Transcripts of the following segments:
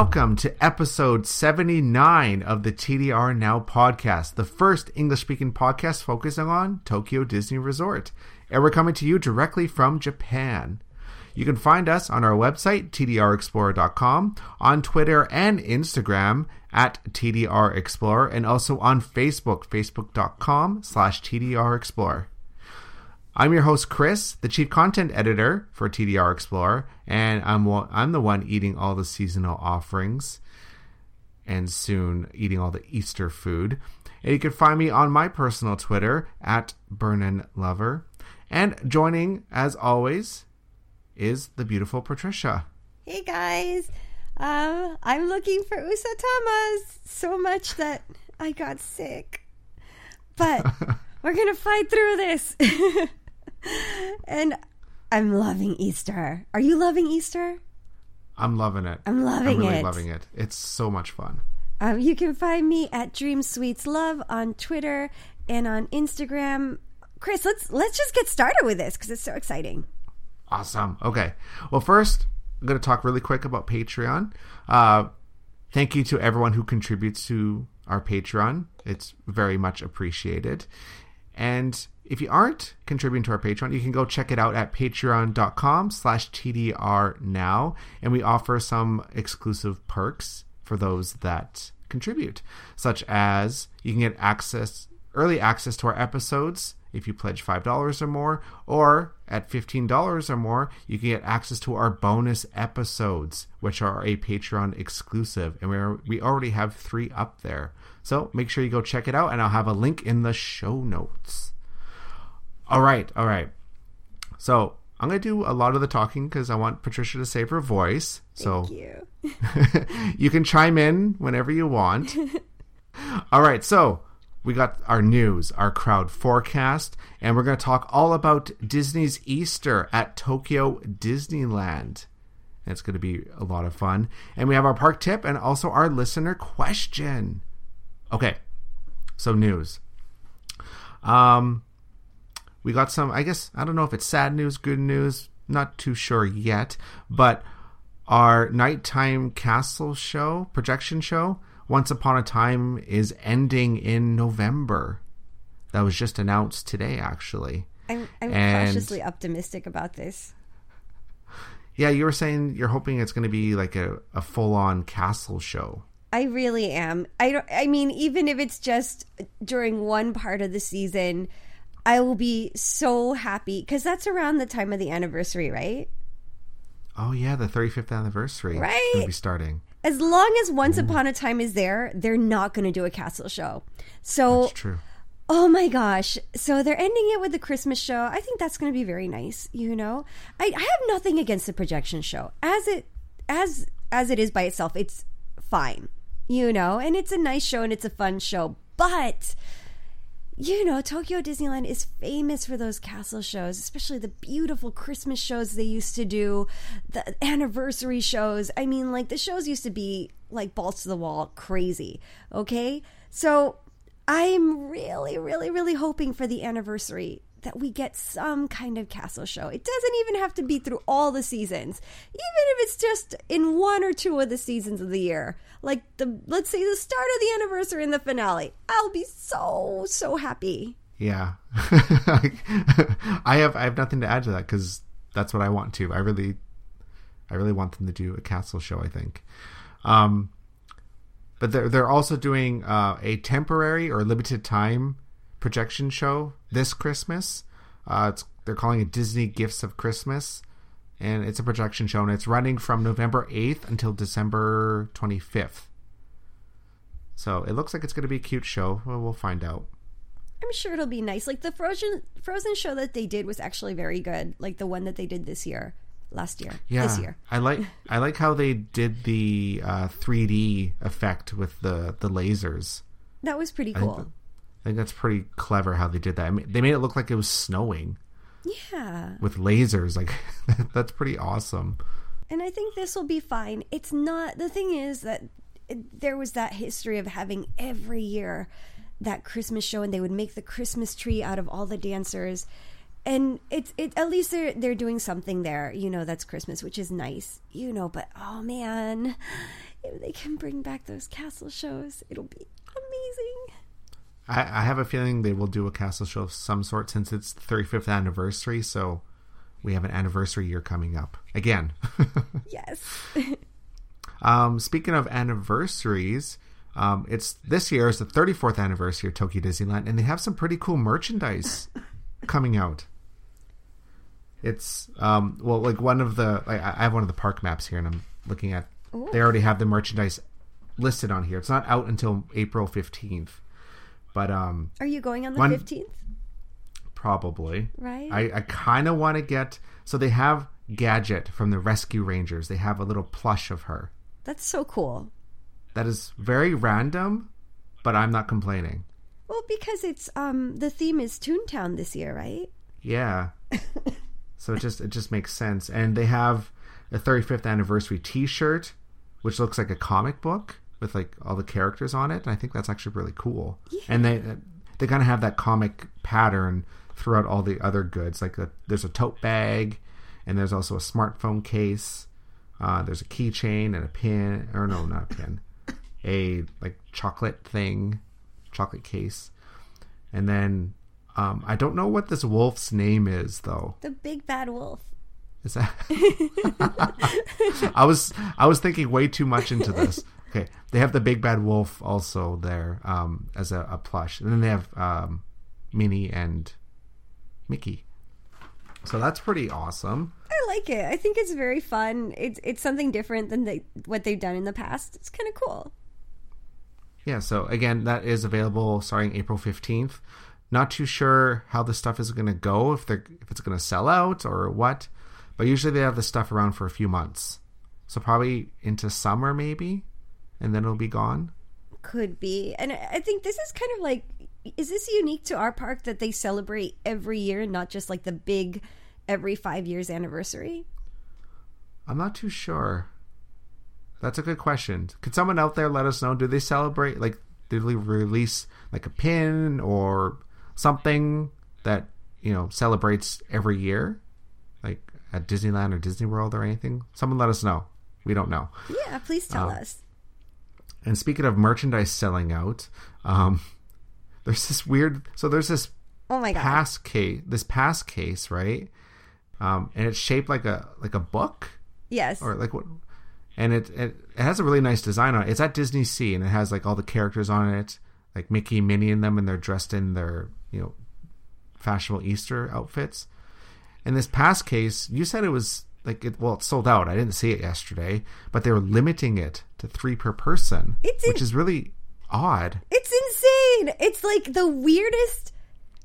Welcome to episode 79 of the TDR Now podcast, the first English speaking podcast focusing on Tokyo Disney Resort. And we're coming to you directly from Japan. You can find us on our website, tdrexplorer.com, on Twitter and Instagram at tdrexplorer, and also on Facebook, facebook.com slash tdrexplorer. I'm your host, Chris, the chief content editor for TDR Explorer, and I'm I'm the one eating all the seasonal offerings, and soon eating all the Easter food. And you can find me on my personal Twitter at Burnin Lover, and joining as always is the beautiful Patricia. Hey guys, um, I'm looking for Usatamas so much that I got sick, but we're gonna fight through this. and I'm loving Easter. Are you loving Easter? I'm loving it. I'm loving it. I'm really it. loving it. It's so much fun. Um, you can find me at Dream Sweets Love on Twitter and on Instagram. Chris, let's let's just get started with this because it's so exciting. Awesome. Okay. Well, first, I'm going to talk really quick about Patreon. Uh, thank you to everyone who contributes to our Patreon. It's very much appreciated. And if you aren't contributing to our Patreon, you can go check it out at patreon.com slash TDR now. And we offer some exclusive perks for those that contribute, such as you can get access, early access to our episodes if you pledge $5 or more, or at $15 or more, you can get access to our bonus episodes, which are a Patreon exclusive. And we we already have three up there. So make sure you go check it out, and I'll have a link in the show notes. All right, all right. So I'm going to do a lot of the talking because I want Patricia to save her voice. Thank so you. you can chime in whenever you want. all right, so we got our news, our crowd forecast, and we're going to talk all about Disney's Easter at Tokyo Disneyland. It's going to be a lot of fun. And we have our park tip and also our listener question. Okay, so news. Um, we got some, I guess, I don't know if it's sad news, good news, not too sure yet, but our nighttime castle show, projection show, once Upon a Time is ending in November. That was just announced today, actually. I'm, I'm And- cautiously optimistic about this. Yeah, you were saying you're hoping it's going to be like a, a full on castle show. I really am. I don't. I mean, even if it's just during one part of the season, I will be so happy because that's around the time of the anniversary, right? Oh, yeah, the 35th anniversary. Right. going to be starting. As long as Once Upon a Time is there, they're not going to do a castle show. So, That's true. oh my gosh! So they're ending it with the Christmas show. I think that's going to be very nice. You know, I, I have nothing against the projection show as it as as it is by itself. It's fine, you know, and it's a nice show and it's a fun show, but you know, Tokyo Disneyland is famous for those castle shows, especially the beautiful Christmas shows they used to do, the anniversary shows. I mean, like the shows used to be like balls to the wall, crazy. Okay? So I'm really, really, really hoping for the anniversary that we get some kind of castle show. It doesn't even have to be through all the seasons, even if it's just in one or two of the seasons of the year. Like the let's say the start of the anniversary and the finale. I'll be so so happy. Yeah, I have I have nothing to add to that because that's what I want to. I really, I really want them to do a castle show. I think, um, but they're they're also doing uh, a temporary or limited time projection show this Christmas. Uh, it's they're calling it Disney Gifts of Christmas, and it's a projection show, and it's running from November eighth until December twenty fifth. So it looks like it's going to be a cute show. Well, we'll find out. I'm sure it'll be nice. Like the Frozen Frozen show that they did was actually very good. Like the one that they did this year. last year. Yeah, This year. I like I like how they did the uh, 3D effect with the the lasers. That was pretty cool. I think that's pretty clever how they did that. I mean, they made it look like it was snowing Yeah. with lasers. Like that's pretty awesome. And I think this will be fine. It's not the thing is that it, there was that history of having every year that Christmas show, and they would make the Christmas tree out of all the dancers. And it's it at least they're they're doing something there, you know. That's Christmas, which is nice, you know. But oh man, if they can bring back those castle shows, it'll be amazing. I, I have a feeling they will do a castle show of some sort since it's the 35th anniversary. So we have an anniversary year coming up again. Yes, um, speaking of anniversaries, um, it's this year is the 34th anniversary of Tokyo Disneyland, and they have some pretty cool merchandise coming out. It's um, well, like one of the like, I I have one of the park maps here, and I'm looking at. They already have the merchandise listed on here. It's not out until April 15th, but um, are you going on the fifteenth? probably. Right. I, I kind of want to get. So they have Gadget from the Rescue Rangers. They have a little plush of her. That's so cool. That is very random, but I'm not complaining. Well, because it's um the theme is Toontown this year, right? Yeah. so it just it just makes sense. And they have a 35th anniversary T-shirt, which looks like a comic book with like all the characters on it. And I think that's actually really cool. And they they kind of have that comic pattern throughout all the other goods. Like a, there's a tote bag, and there's also a smartphone case. Uh, there's a keychain and a pin, or no, not a pin, a like chocolate thing, chocolate case, and then um, I don't know what this wolf's name is though. The big bad wolf. Is that? I was I was thinking way too much into this. Okay, they have the big bad wolf also there um, as a, a plush, and then they have um, Minnie and Mickey. So that's pretty awesome. I like it. I think it's very fun. It's it's something different than they, what they've done in the past. It's kind of cool. Yeah, so again, that is available starting April 15th. Not too sure how the stuff is going to go, if they're if it's going to sell out or what. But usually they have the stuff around for a few months. So probably into summer maybe, and then it'll be gone. Could be. And I think this is kind of like is this unique to our park that they celebrate every year, and not just like the big every 5 years anniversary? I'm not too sure. That's a good question. Could someone out there let us know? Do they celebrate like do they release like a pin or something that you know celebrates every year, like at Disneyland or Disney World or anything? Someone let us know. We don't know. Yeah, please tell Oh. us. And speaking of merchandise selling out, um, there's this weird. So there's this Oh my god. pass case. This pass case, right? Um, and it's shaped like a like a book. yes. or like what and it, it it has a really nice design on it it's at disney sea and it has like all the characters on it like mickey minnie and them and they're dressed in their you know fashionable easter outfits and this pass case you said it was like it well it's sold out i didn't see it yesterday but they were limiting it to three per person It's which in- is really odd It's insane. It's like the weirdest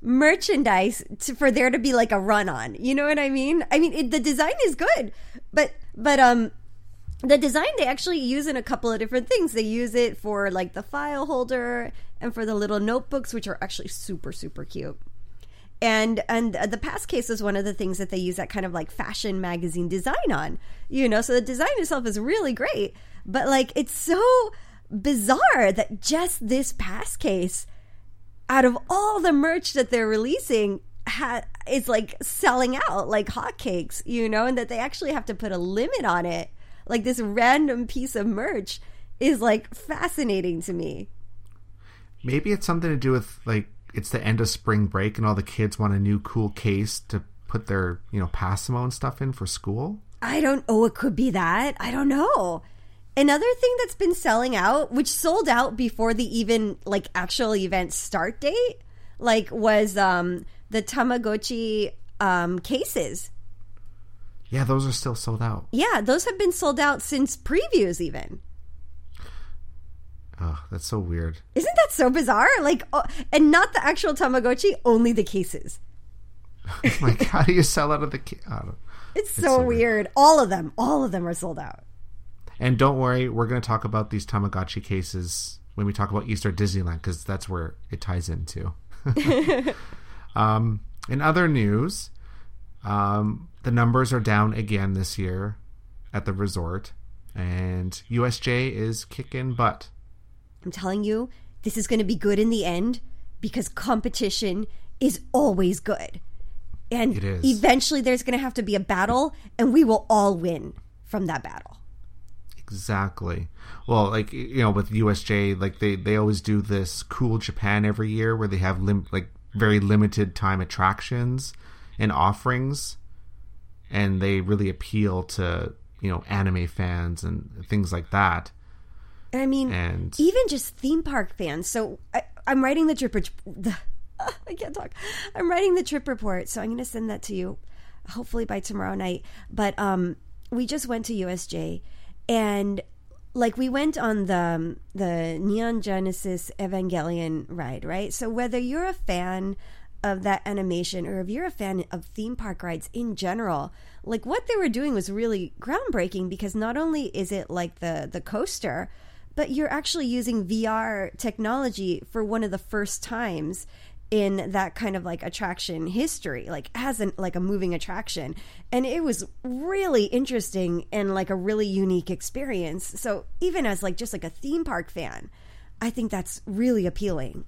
merchandise to, for there to be like a run on. You know what I mean? I mean, it, the design is good, but but um, the design they actually use in a couple of different things. They use it for like the file holder and for the little notebooks, which are actually super super cute. And and the past case is one of the things that they use that kind of like fashion magazine design on. You know, so the design itself is really great, but like it's so bizarre that just this past case out of all the merch that they're releasing ha- is like selling out like hotcakes, you know, and that they actually have to put a limit on it. Like this random piece of merch is like fascinating to me. maybe it's something to do with like it's the end of spring break and all the kids want a new cool case to put their you know PASMO and stuff in for school I don't oh it could be that. I don't know. Another thing that's been selling out, which sold out before the even like actual event start date, like was um the Tamagotchi um cases. yeah those are still sold out Yeah, those have been sold out since previews like oh that's so weird Isn't that so bizarre? Like, oh, and not the actual Tamagotchi, only the cases. like how do you sell out of the ca- I don't, It's so, weird. All of them, all of them are sold out. And don't worry, we're going to talk about these Tamagotchi cases when we talk about Easter Disneyland because that's where it ties into. um, in other news, um, the numbers are down again this year at the resort, and USJ is kicking butt. I'm telling you, this is going to be good in the end because competition is always good. And It is. eventually there's going to have to be a battle, and we will all win from that battle. Exactly. Well, like you know, with USJ, like they they always do this cool Japan every year where they have lim- like very limited time attractions and offerings, and they really appeal to you know anime fans and things like that. And I mean, And even just theme park fans. So I, I'm writing the trip. The, I can't talk. I'm writing the trip report, so I'm going to send that to you, hopefully by tomorrow night. But um, we just went to USJ, and like we went on the the Neon Genesis Evangelion ride, right? So whether you're a fan of that animation or if you're a fan of theme park rides in general like what they were doing was really groundbreaking because not only is it like the the coaster but you're actually using VR technology for one of the first times in that kind of like attraction history like as an like a moving attraction. And it was really interesting and like a really unique experience. So even as like just like a theme park fan i think that's really appealing.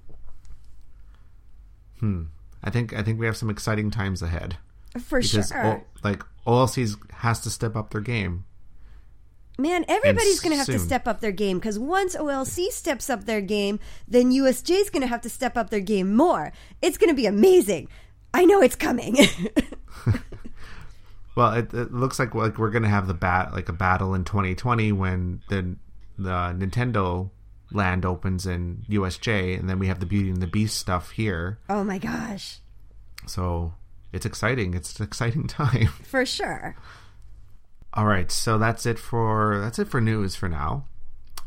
Hmm. I think I think we have some exciting times ahead. For because sure. O- like OLC's has to step up their game. Man, everybody's going to have to step up their game because once OLC steps up their game, then USJ is going to have to step up their game more. It's going to be amazing. I know it's coming. Well, it, it looks like like we're gonna have the bat like a battle in 2020 when the the Nintendo land opens in USJ, and then we have the Beauty and the Beast stuff here. oh my gosh. So it's exciting. It's an exciting time. For sure. All right, so that's it for that's it for news for now.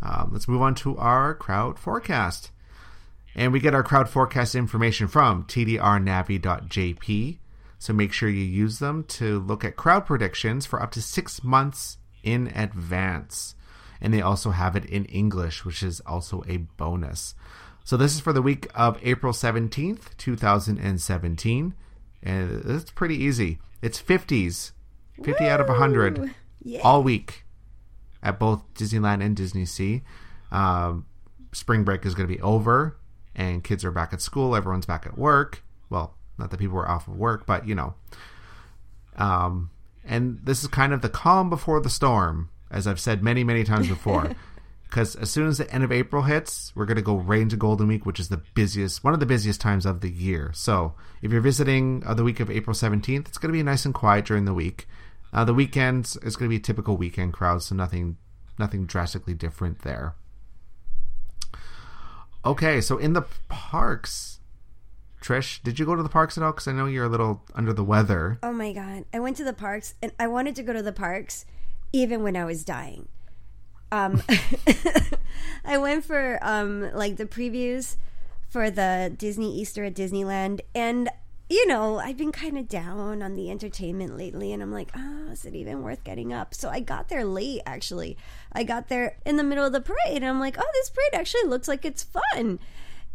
Um, let's move on to our crowd forecast, and we get our crowd forecast information from tdrnavi.jp. So make sure you use them to look at crowd predictions for up to six months in advance, and they also have it in English, which is also a bonus. So this is for the week of April seventeenth, two thousand and seventeen, and it's pretty easy. It's fifties, fifty out of hundred Yeah. all week at both Disneyland and Disney Sea. Um, spring break is going to be over, and kids are back at school. Everyone's back at work. Well, not that people are off of work, but you know. Um, and this is kind of the calm before the storm, as I've said many, many times before. Because as soon as the end of April hits, we're going to go right into Golden Week, which is the busiest, one of the busiest times of the year. So if you're visiting uh, the week of April 17th, it's going to be nice and quiet during the week. Uh, the weekends is going to be typical weekend crowd, so nothing, nothing drastically different there. Okay, so in the parks, Trish, did you go to the parks at all? Because I know you're a little under the weather. Oh my god. I went to the parks and I wanted to go to the parks even when I was dying. Um I went for um like the previews for the Disney Easter at Disneyland and you know, I've been kind of down on the entertainment lately and I'm like, "Oh, is it even worth getting up?" So I got there late actually. I got there in the middle of the parade and I'm like, "Oh, this parade actually looks like it's fun."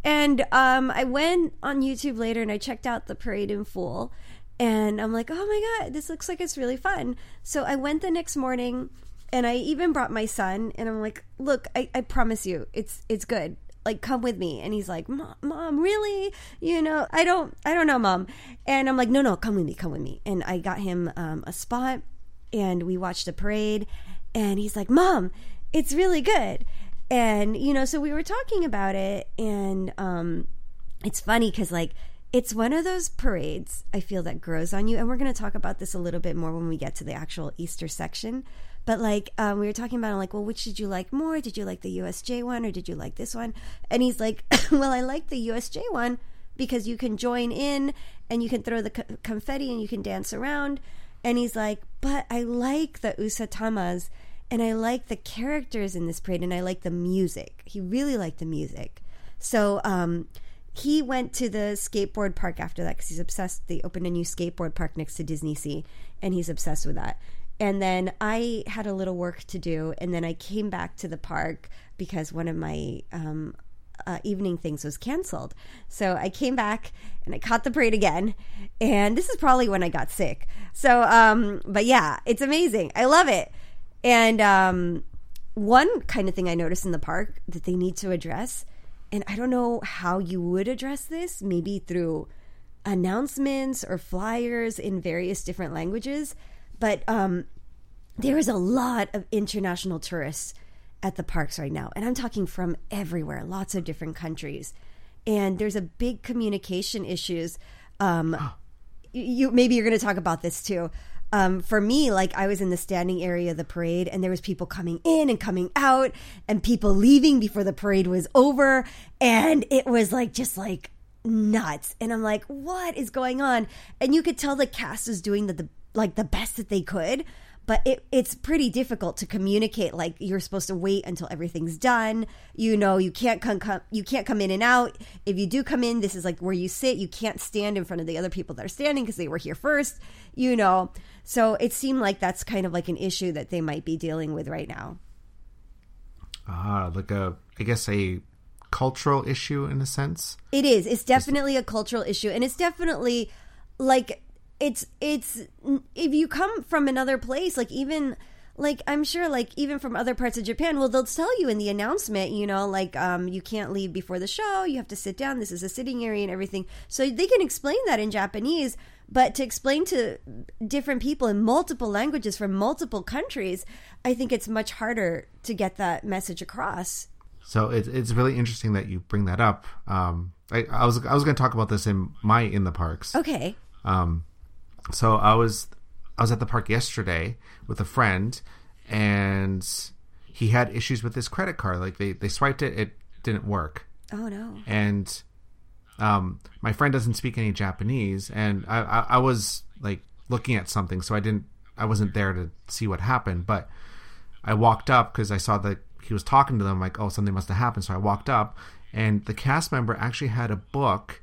And um, I went on YouTube later and I checked out the parade in full. And I'm like, oh my God, this looks like it's really fun. So I went the next morning and I even brought my son and I'm like, look, I, I promise you, it's it's good. Like come with me. And he's like, Mom, really? You know, I don't I don't know, Mom. And I'm like, no, no, come with me, come with me. And I got him um, a spot and we watched the parade and he's like, Mom, it's really good. And, you know, so we were talking about it and um it's funny because like it's one of those parades I feel that grows on you, and we're going to talk about this a little bit more when we get to the actual Easter section. But like um, we were talking about, I'm like, well, which did you like more? Did you like the USJ one, or did you like this one? And he's like, well, I like the USJ one because you can join in and you can throw the co- confetti and you can dance around. And he's like, but I like the Usatamas and I like the characters in this parade and I like the music. He really liked the music. So um, he went to the skateboard park after that because he's obsessed. They opened a new skateboard park next to Disney Sea, and he's obsessed with that. And then I had a little work to do, and then I came back to the park because one of my um, uh, evening things was canceled. So I came back and I caught the parade again, and this is probably when I got sick. So, um, but yeah, it's amazing. I love it. And um, one kind of thing I noticed in the park that they need to address, and I don't know how you would address this, maybe through announcements or flyers in various different languages, but um, there is a lot of international tourists at the parks right now. And I'm talking from everywhere, lots of different countries. And there's a big communication issues. Um, you maybe you're going to talk about this too. Um, for me, like I was in the standing area of the parade, and there was people coming in and coming out, and people leaving before the parade was over, and it was like just like nuts. And I'm like, what is going on? And you could tell the cast is doing the, the like the best that they could, but it, it's pretty difficult to communicate like you're supposed to wait until everything's done. You know you can't come, come you can't come in and out. If you do come in this is like where you sit. You can't stand in front of the other people that are standing because they were here first you know. So it seemed like that's kind of like an issue that they might be dealing with right now. Ah, like a, I guess a cultural issue in a sense. it is. It's definitely a cultural issue and it's definitely like it's it's if you come from another place like even like i'm sure like even from other parts of japan well they'll tell you in the announcement you know like um you can't leave before the show you have to sit down this is a sitting area and everything so they can explain that in japanese but to explain to different people in multiple languages from multiple countries i think it's much harder to get that message across So it's it's really interesting that you bring that up. Um, I, I was I was going to talk about this in my in the parks. okay Um, so I was I was at the park yesterday with a friend, and he had issues with his credit card. Like they they swiped it, it didn't work, oh no and um, my friend doesn't speak any Japanese, and I, I I was like looking at something, so I didn't I wasn't there to see what happened, but I walked up because I saw that he was talking to them. Like, oh, something must have happened. So I walked up, and the cast member actually had a book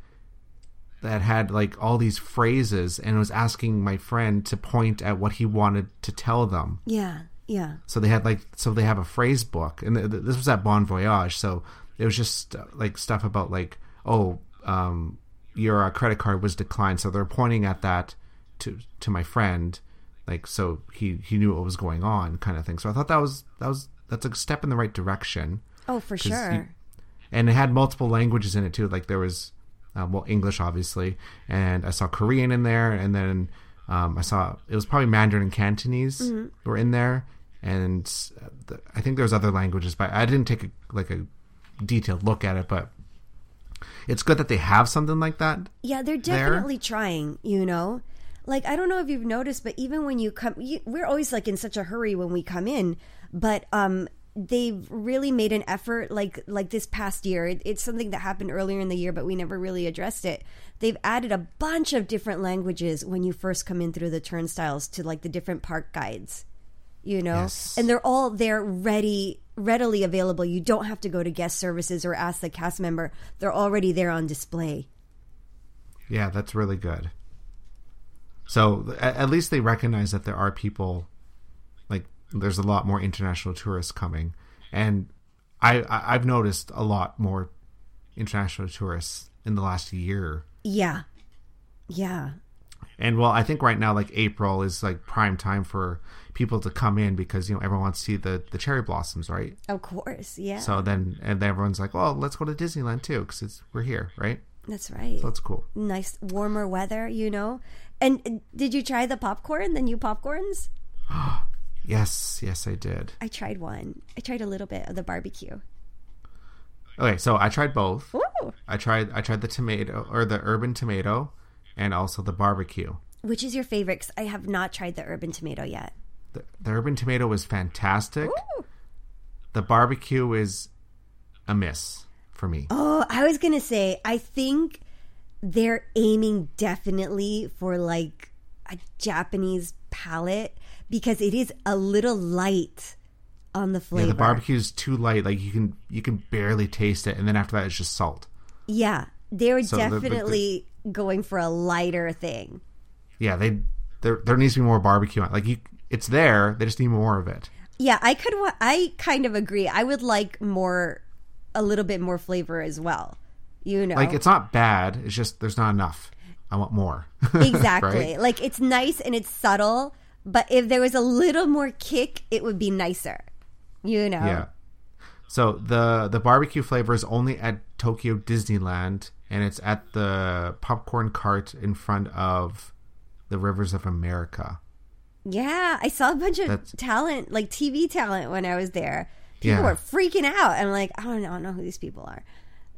that had like all these phrases, and was asking my friend to point at what he wanted to tell them. yeah yeah So they had like, so they have a phrase book, and th- th- this was at Bon Voyage. So it was just uh, like stuff about like, oh, um, your uh, credit card was declined. So they're pointing at that to to my friend, like so he he knew what was going on, kind of thing. So I thought that was that was that's a step in the right direction. oh for sure you- and it had multiple languages in it too. Like there was, uh, well, English obviously, and I saw Korean in there, and then um, I saw it was probably Mandarin and Cantonese Mm-hmm. were in there, and uh, the, I think there was other languages, but I didn't take a, like a detailed look at it. But it's good that they have something like that. Yeah, they're there. definitely trying, you know? Like, I don't know if you've noticed, but even when you come, you, we're always like in such a hurry when we come in, but, um, they've really made an effort like like this past year it, it's something that happened earlier in the year but we never really addressed it. They've added a bunch of different languages when you first come in through the turnstiles to like the different park guides you know? Yes. and they're all there ready readily available. You don't have to go to guest services or ask the cast member. They're already there on display. Yeah, that's really good. So at, least they recognize that there are people, there's a lot more international tourists coming, and I, I I've noticed a lot more international tourists in the last year. Yeah. Yeah. And well, I think right now like April is like prime time for people to come in because you know everyone wants to see the the cherry blossoms, right? Of course. Yeah. So then and then everyone's like, well, let's go to Disneyland too because it's we're here, right? That's right. So that's cool. nice warmer weather, you know. And did you try the popcorn, the new popcorns? Yes, yes, I did. I tried one. I tried a little bit of the barbecue. Okay, so I tried both. Ooh. I tried I tried the tomato or the herb and tomato and also the barbecue. Which is your favorite? 'Cause I have not tried the herb and tomato yet. The, the herb and tomato was fantastic. Ooh. The barbecue is a miss for me. Oh, I was gonna say, I think they're aiming definitely for like a Japanese palate because it is a little light on the flavor. Yeah, the barbecue's too light. Like you can you can barely taste it, and then after that, it's just salt. Yeah, They were So the- the- the- definitely going for a lighter thing. Yeah, they there there needs to be more barbecue. on Like you, it's there. They just need more of it. Yeah, I could. I kind of agree. I would like more, a little bit more flavor as well. You know, Like it's not bad. It's just there's not enough. I want more. exactly. Right? Like it's nice and it's subtle, but if there was a little more kick, it would be nicer. You know. Yeah. So the the barbecue flavor is only at Tokyo Disneyland, and it's at the popcorn cart in front of the Rivers of America. Yeah, I saw a bunch of That's- talent, like TV talent, when I was there. People Yeah. were freaking out. I'm like, I don't know, I don't know who these people are.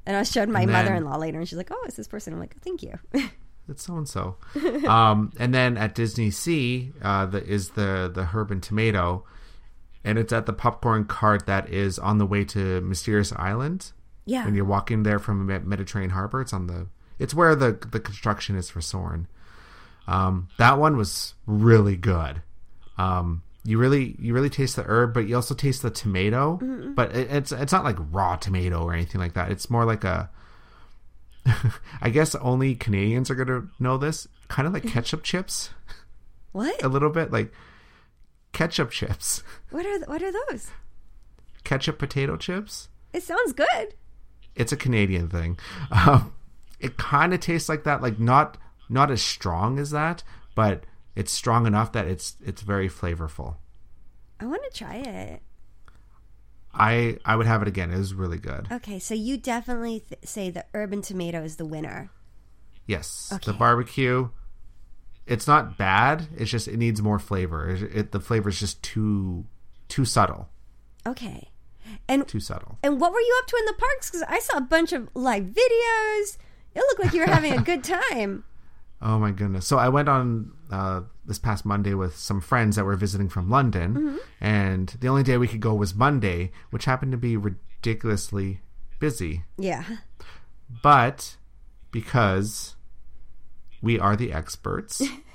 And I showed my then- mother-in-law later, and she's like, "Oh, it's this person." I'm like, "Thank you." It's so and so. Um, and then at Disney Sea, uh, the, is the the herb and tomato, and it's at the popcorn cart that is on the way to Mysterious Island. yeah, When you're walking there from Mediterranean Harbor, it's on the it's where the the construction is for Soaring. Um, that one was really good. Um, you really you really taste the herb, but you also taste the tomato. But it, it's it's not like raw tomato or anything like that. It's more like a. I guess only Canadians are gonna know this. Kind of like ketchup chips, what? a little bit like ketchup chips, What are th- what are those? ketchup potato chips. It sounds good. it's a Canadian thing. Um, it kind of tastes like that, like not not as strong as that, but it's strong enough that it's it's very flavorful. I want to try it. I I would have it again. It was really good. Okay, so you definitely th- say the herb and tomato is the winner. Yes, Okay. the barbecue. It's not bad. It's just it needs more flavor. It, it the flavor is just too too subtle. Okay, and Too subtle. and what were you up to in the parks? Because I saw a bunch of live videos. It looked like you were having a good time. Oh my goodness! So I went on uh, this past Monday with some friends that were visiting from London, and the only day we could go was Monday, which happened to be ridiculously busy. Yeah. But because we are the experts,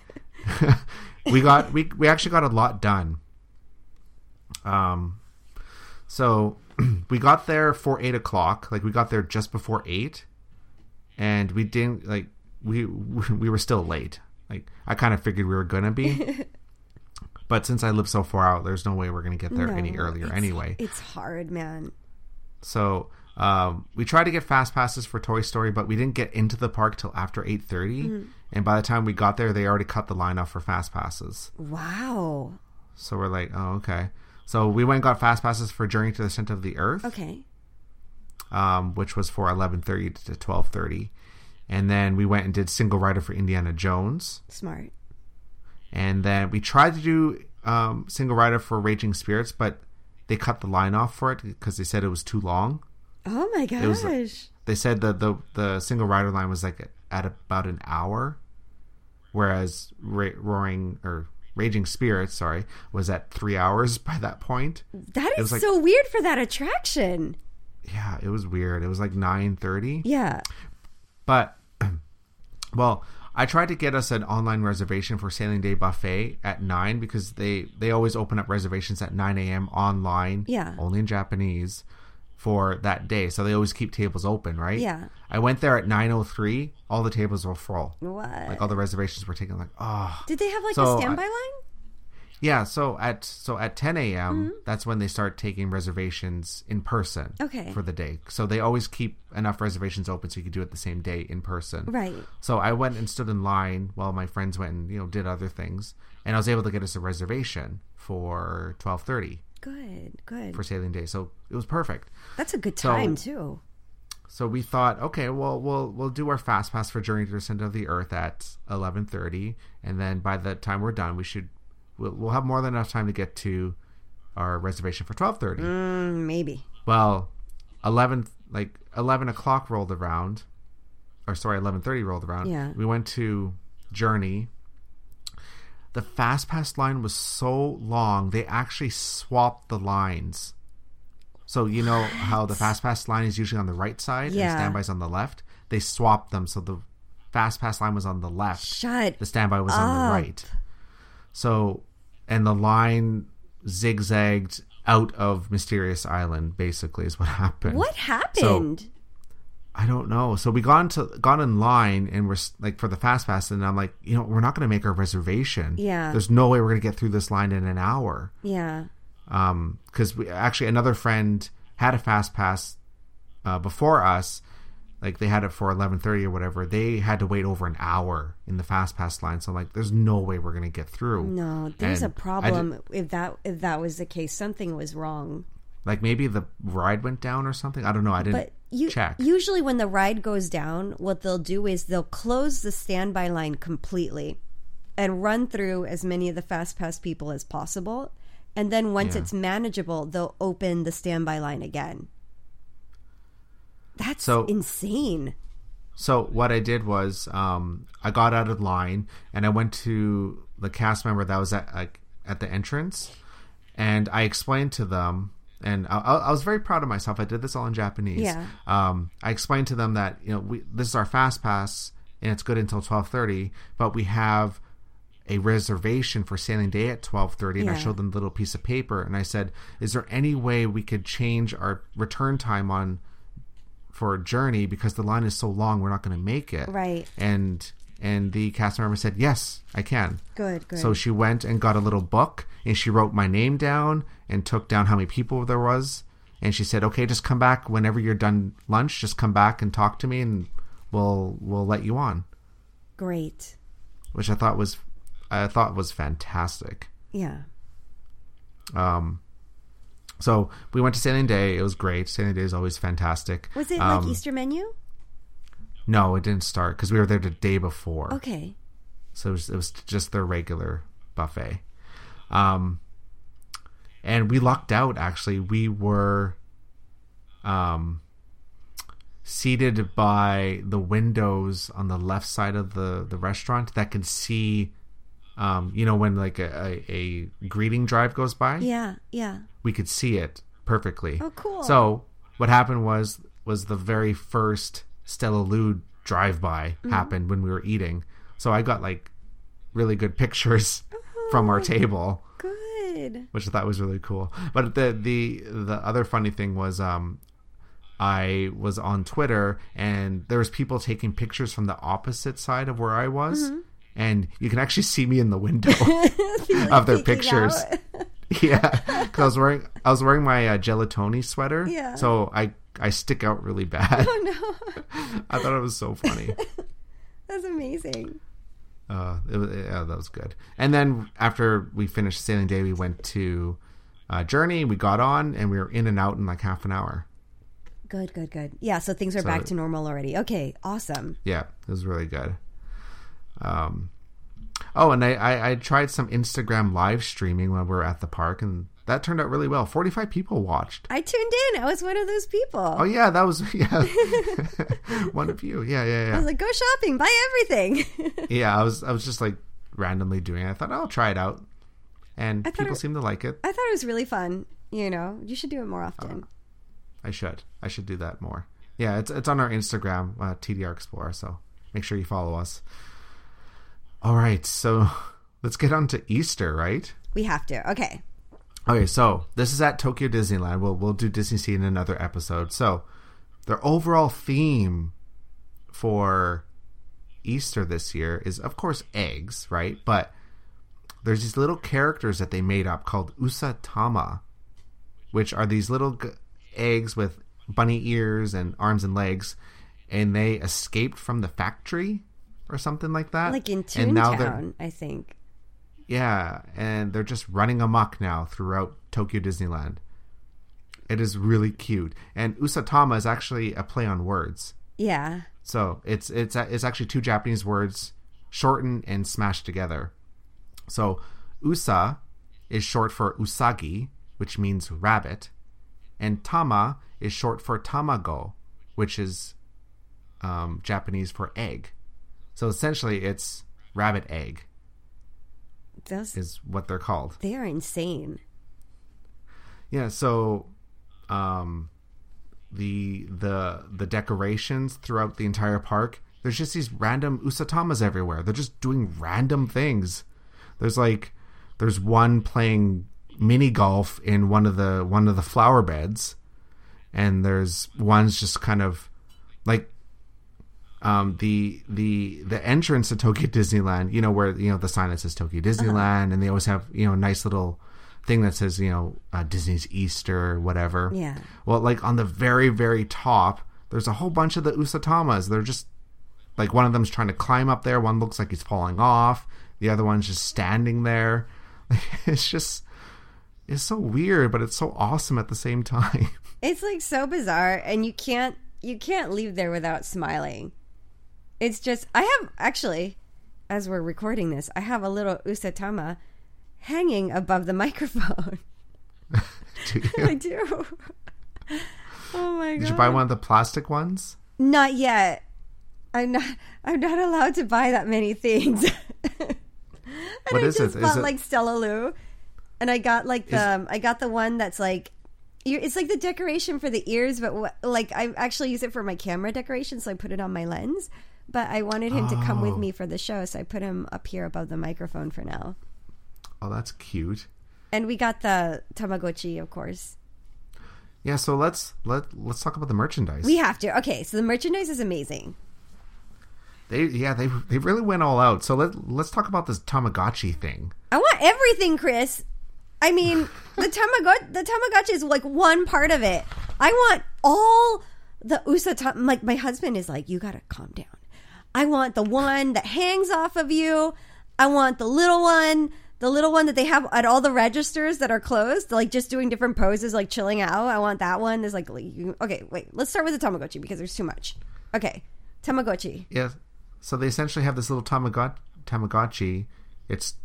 we got we we actually got a lot done. Um, so we got there for eight o'clock. Like we got there just before eight, and we didn't like we we were still late. Like I kind of figured we were gonna be. But since I live so far out, there's no way we're gonna get there any earlier it's- anyway. It's hard, man. So um, we tried to get fast passes for Toy Story, but we didn't get into the park till after eight And by the time we got there, they already cut the line off for fast passes. Wow. So we're like, oh okay. So we went and got fast passes for Journey to the Center of the Earth, Okay. um, which was for eleven thirty to twelve thirty, and then we went and did single rider for Indiana Jones, Smart. and then we tried to do um, single rider for Raging Spirits, but they cut the line off for it because they said it was too long. Oh my was- gosh. they said that the the single rider line was like at about an hour, whereas Ra- roaring or raging spirits, sorry, was at three hours by that point. that is like- so weird for that attraction. Yeah, it was weird. It was like nine thirty, Yeah. but well, I tried to get us an online reservation for Sailing Day buffet at nine because they they always open up reservations at nine a.m. online, Yeah. only in Japanese. For that day, so they always keep tables open, right? Yeah. I went there at nine oh three. All the tables were full. What? like all the reservations were taken like oh Did they have like So, a standby line? Yeah so at so at 10 a.m mm-hmm. that's when they start taking reservations in person Okay. for the day so they always keep enough reservations open so you can do it the same day in person Right. so i went and stood in line while my friends went and you know did other things and i was able to get us a reservation for 12.30 Good. Good. for sailing day so it was perfect That's a good So- time too. So we thought, okay, well, we'll we'll do our fast pass for Journey to the Center of the Earth at eleven thirty, and then by the time we're done, we should we'll, we'll have more than enough time to get to our reservation for twelve thirty. Mm, maybe. Well, eleven like eleven o'clock rolled around, or sorry, eleven thirty rolled around. Yeah. we went to Journey. The fast pass line was so long they actually swapped the lines. So you know how the fast pass line is usually on the right side Yeah. and standby's on the left. They swapped them so the fast pass line was on the left. Shut. The standby was on the right. So, and the line zigzagged out of Mysterious Island. Basically, is what happened. What happened? I don't know. So we got into got in line and we're like for the fast pass, and I'm like, you know, we're not going to make our reservation. Yeah. There's no way we're going to get through this line in an hour. Yeah. Um, because we actually another friend had a fast pass uh, before us. Like they had it for eleven thirty or whatever. They had to wait over an hour in the fast pass line. So like, there's no way we're going to get through. No, there's And a problem if that if that was the case. Something was wrong. Like maybe the ride went down or something. I don't know. I didn't But you check. usually when the ride goes down, what they'll do is they'll close the standby line completely and run through as many of the fast pass people as possible. And then once Yeah. it's manageable, they'll open the standby line again. That's So- insane. So what I did was um, I got out of line and I went to the cast member that was at like at the entrance, and I explained to them, and I, I was very proud of myself. I did this all in Japanese. Yeah. Um, I explained to them that you know we this is our fast pass and it's good until twelve thirty, but we have a reservation for sailing day at 12:30 and I showed them the little piece of paper and I said is there any way we could change our return time on for a journey because the line is so long we're not going to make it Right. and and the cast member said yes i can Good, good. so she went and got a little book and she wrote my name down and took down how many people there was and she said okay just come back whenever you're done lunch just come back and talk to me and we'll we'll let you on Great. which i thought was i thought was fantastic Yeah. um so we went to sailing day. It was great. Sailing day is always fantastic. Was it Um, like Easter menu? no it didn't start because we were there the day before. Okay. so it was, it was just their regular buffet. Um and we lucked out actually. We were um seated by the windows on the left side of the the restaurant that could see um you know when like a, a, a greeting drive goes by Yeah, yeah. we could see it perfectly. Oh, cool. So what happened was was the very first Stella Lou drive by Mm-hmm. happened when we were eating. So I got like really good pictures from Oh. our table, Good. which I thought was really cool. But the the the other funny thing was um I was on Twitter and there was people taking pictures from the opposite side of where I was. Mm-hmm. And you can actually see me in the window of their pictures. Yeah, because I was wearing I was wearing my uh, gelatoni sweater. Yeah. So I I stick out really bad. Oh no. I thought it was so funny. That's amazing. Uh, it was, yeah, that was good. And then after we finished sailing day, we went to uh, Journey. We got on, and we were in and out in like half an hour. Good, good, good. Yeah, so things are back to normal already. Okay, awesome. Yeah, it was really good. Um, oh, and I, I, I tried some Instagram live streaming when we were at the park, and that turned out really well. Forty five people watched. I tuned in. I was one of those people. Oh yeah, that was yeah, one of you. Yeah, yeah, yeah. I was like, go shopping, buy everything. yeah, I was I was just like randomly doing it. I thought I'll try it out, and people it- seem to like it. I thought it was really fun. You know, you should do it more often. I should I should do that more. Yeah, it's it's on our Instagram, uh, TDR Explorer. So make sure you follow us. All right, so let's get on to Easter, right? we have to. Okay. Okay, so this is at Tokyo Disneyland. We'll we'll do Disney Sea in another episode. So their overall theme for Easter this year is of course eggs, right? But there's these little characters that they made up called Usatama, which are these little g- eggs with bunny ears and arms and legs, and they escaped from the factory or something like that. Like in and now they're Toontown, I think. yeah, and they're just running amok now throughout Tokyo Disneyland. It is really cute, and Usatama is actually a play on words. Yeah. So it's it's it's actually two Japanese words shortened and smashed together. So Usa is short for Usagi, which means rabbit, and Tama is short for Tamago, which is um, Japanese for egg. So essentially, it's rabbit egg Those is what they're called. they are insane. Yeah, so um the the the decorations throughout the entire park, there's just these random usatamas everywhere. They're just doing random things. There's like there's one playing mini golf in one of the one of the flower beds and there's one's just kind of like um the the the entrance to Tokyo Disneyland, you know where you know the sign that says Tokyo Disneyland, and they always have you know a nice little thing that says you know uh, Disney's Easter, whatever. Yeah. Well, like on the very very top, there's a whole bunch of the Usatamas. They're just like one of them's trying to climb up there. One looks like he's falling off. The other one's just standing there. It's just it's so weird, but it's so awesome at the same time. It's like so bizarre, and you can't you can't leave there without smiling. It's just I have actually, as we're recording this, I have a little usatama hanging above the microphone. Do I do. Oh my god! Did you buy one of the plastic ones? Not yet. I'm not. I'm not allowed to buy that many things. and What I is it? just Is bought it- like StellaLou, and I got like the. Is- um, I got the one that's like. It's like the decoration for the ears, but wh- like I actually use it for my camera decoration, so I put it on my lens. But I wanted him to come with Oh. me for the show, so I put him up here above the microphone for now. Oh, that's cute. And we got the Tamagotchi, of course. Yeah, so let's let let's talk about the merchandise. We have to. Okay, so the merchandise is amazing. they yeah they they really went all out. So let let's talk about this Tamagotchi thing. I want everything, Chris. I mean, the Tamagotchi, the Tamagotchi is like one part of it. I want all the Usatama. Like my husband is like, you gotta calm down. I want the one that hangs off of you. I want the little one, the little one that they have at all the registers that are closed, like just doing different poses, like chilling out. I want that one. There's like, okay, wait, let's start with the Tamagotchi because there's too much. Okay, Tamagotchi. Yeah. So they essentially have this little Tamagot- Tamagotchi. It's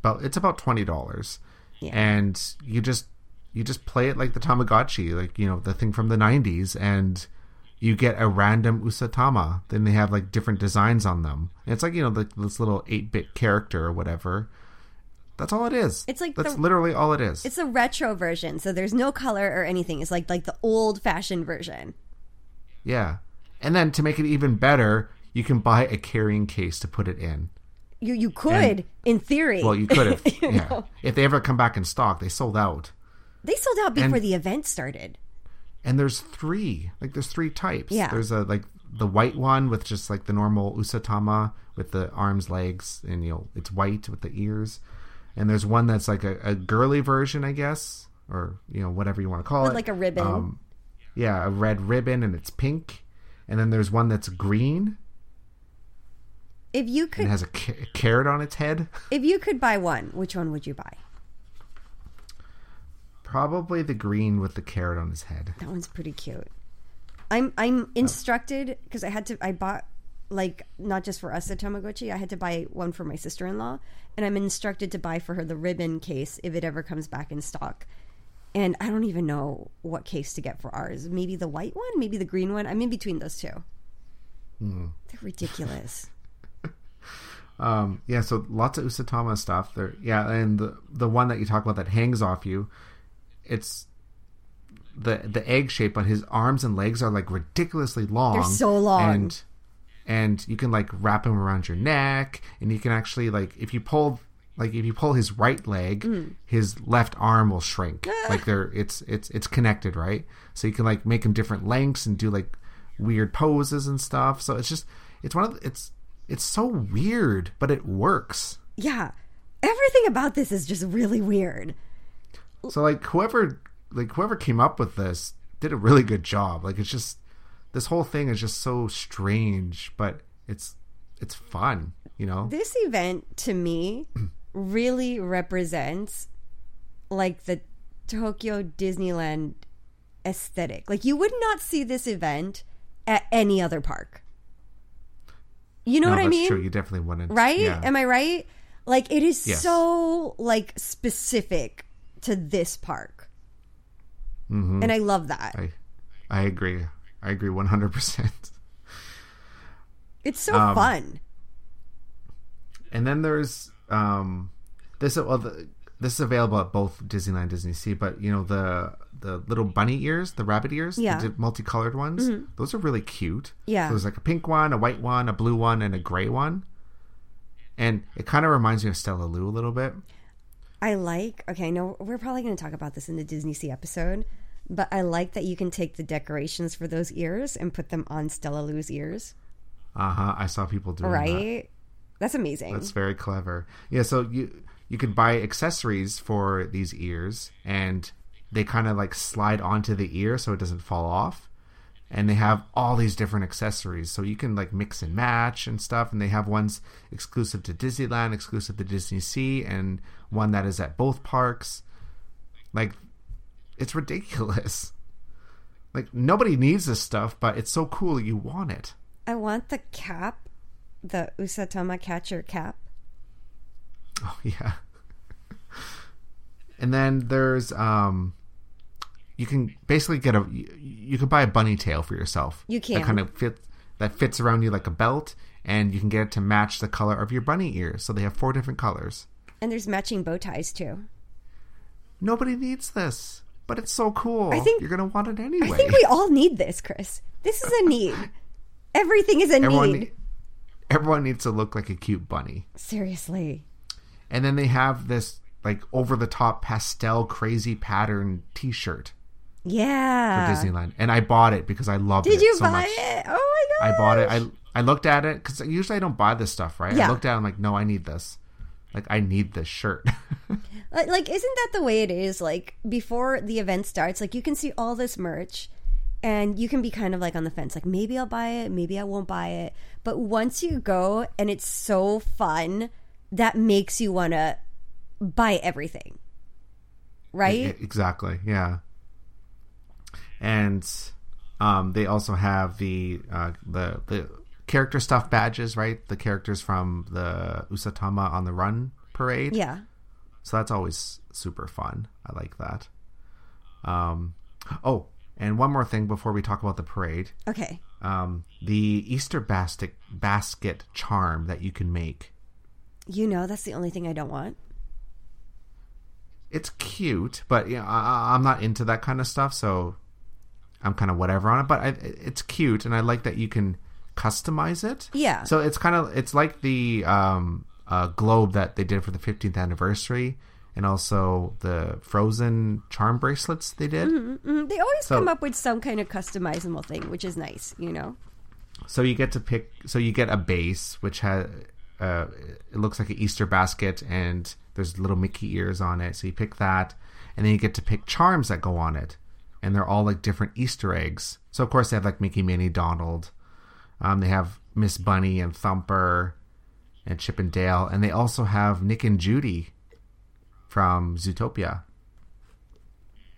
about it's about twenty dollars, Yeah. and you just you just play it like the Tamagotchi, like you know the thing from the '90s, and you get a random Usatama. Then they have like different designs on them. And it's like you know the, this little eight bit character or whatever. That's all it is. It's like that's the- literally all it is. It's a retro version, so there's no color or anything. It's like like the old fashioned version. Yeah. And then to make it even better, you can buy a carrying case to put it in. You you could, And- in theory. Well, you could have. Yeah. know. If they ever come back in stock, they sold out. They sold out before And- the event started. And there's three. Like there's three types. Yeah. There's a like the white one with just like the normal Usatama with the arms, legs, and you know, it's white with the ears. And there's one that's like a, a girly version, I guess, or you know, whatever you want to call With it. like a ribbon. Um, yeah, a red ribbon and it's pink. And then there's one that's green If you could it has a, ca- a carrot on its head. if you could buy one, which one would you buy? Probably the green with the carrot on his head. That one's pretty cute. I'm I'm instructed because I had to I bought like not just for us a Tamagotchi, I had to buy one for my sister in law, and I'm instructed to buy for her the ribbon case if it ever comes back in stock. And I don't even know what case to get for ours. Maybe the white one, maybe the green one. I'm in between those two. They're ridiculous. Um, yeah, so lots of Usatama stuff there. Yeah, and the the one that you talk about that hangs off you, it's the the egg shape, but his arms and legs are like ridiculously long. They're so long. and and you can like wrap him around your neck, and you can actually like if you pull like if you pull his right leg, Mm. his left arm will shrink. like they're it's it's it's connected, right? So you can like make him different lengths and do like weird poses and stuff. So it's just it's one of the, it's it's so weird, but it works. Yeah. Everything about this is just really weird. So like whoever like whoever came up with this did a really good job. Like it's just this whole thing is just so strange, but it's it's fun, you know. This event to me really represents like the Tokyo Disneyland aesthetic. Like you would not see this event at any other park. You know no, what I mean? true. You definitely wouldn't. right? Yeah. Am I right? Like it is Yes. so like specific to this park. And I love that. I I agree. I agree one hundred percent. It's so Um, fun. And then there's um this well the, this is available at both Disneyland Disney Sea, but you know the the little bunny ears, the rabbit ears, Yeah. Mm-hmm. the multicolored ones. Those are really cute. Yeah. So there's like a pink one, a white one, a blue one, and a gray one. And it kind of reminds me of StellaLou a little bit. I like, okay, I know we're probably going to talk about this in the Disney Sea episode, But I like that you can take the decorations for those ears and put them on StellaLou's ears. Uh huh. I saw people doing that. Right? That's amazing. That's very clever. Yeah, so you you can buy accessories for these ears and they kind of like slide onto the ear so it doesn't fall off. And they have all these different accessories. So you can like mix and match and stuff and they have ones exclusive to Disneyland, exclusive to Disney Sea and one that is at both parks. Like it's ridiculous. Like nobody needs this stuff, but it's so cool you want it. I want the cap, the Usatama catcher cap. Oh yeah. and then there's um you can basically get a you, can buy a bunny tail for yourself. You can. That kind of fit that fits around you like a belt and you can get it to match the color of your bunny ears. So they have four different colors. And there's matching bow ties too. Nobody needs this, but it's so cool. I think- you're going to want it anyway. I think we all need this, Chris. This is a need. Everything is a everyone need. everyone needs to look like a cute bunny. Seriously. And then they have this like over the top pastel crazy pattern t-shirt for Yeah. Disneyland. And I bought it because I loved Did it Did you so buy much. it? Oh my god. I bought it. I I looked at it because usually I don't buy this stuff, right? Yeah. I looked at it. I'm like, no, I need this. Like, I need this shirt. Like, like, isn't that the way it is? Like, before the event starts, like, you can see all this merch and you can be kind of like on the fence. Like, maybe I'll buy it, maybe I won't buy it. But once you go and it's so fun, that makes you want to buy everything. Right? E- exactly. Yeah. And um, they also have the uh, the the character stuff badges, right? The characters from the Usatama on the Run parade. yeah. So that's always super fun. I like that. Um, oh, and one more thing before we talk about the parade. Okay. Um, the Easter basket basket charm that you can make. You know, that's the only thing I don't want. It's cute, but yeah, I, I'm not into that kind of stuff, so I'm kind of whatever on it. But I, it's cute, and I like that you can customize it. Yeah. So it's kind of it's like the um, uh, globe that they did for the 15th anniversary, and also the Frozen charm bracelets they did. Mm, They always So- come up with some kind of customizable thing, which is nice, you know? So you get to pick. So you get a base which has uh, it looks like an Easter basket, and there's little Mickey ears on it. So you pick that, and then you get to pick charms that go on it, and they're all like different Easter eggs. So of course they have like Mickey, Minnie, Donald. Um, they have Miss Bunny and Thumper, and Chip and Dale, and they also have Nick and Judy from Zootopia.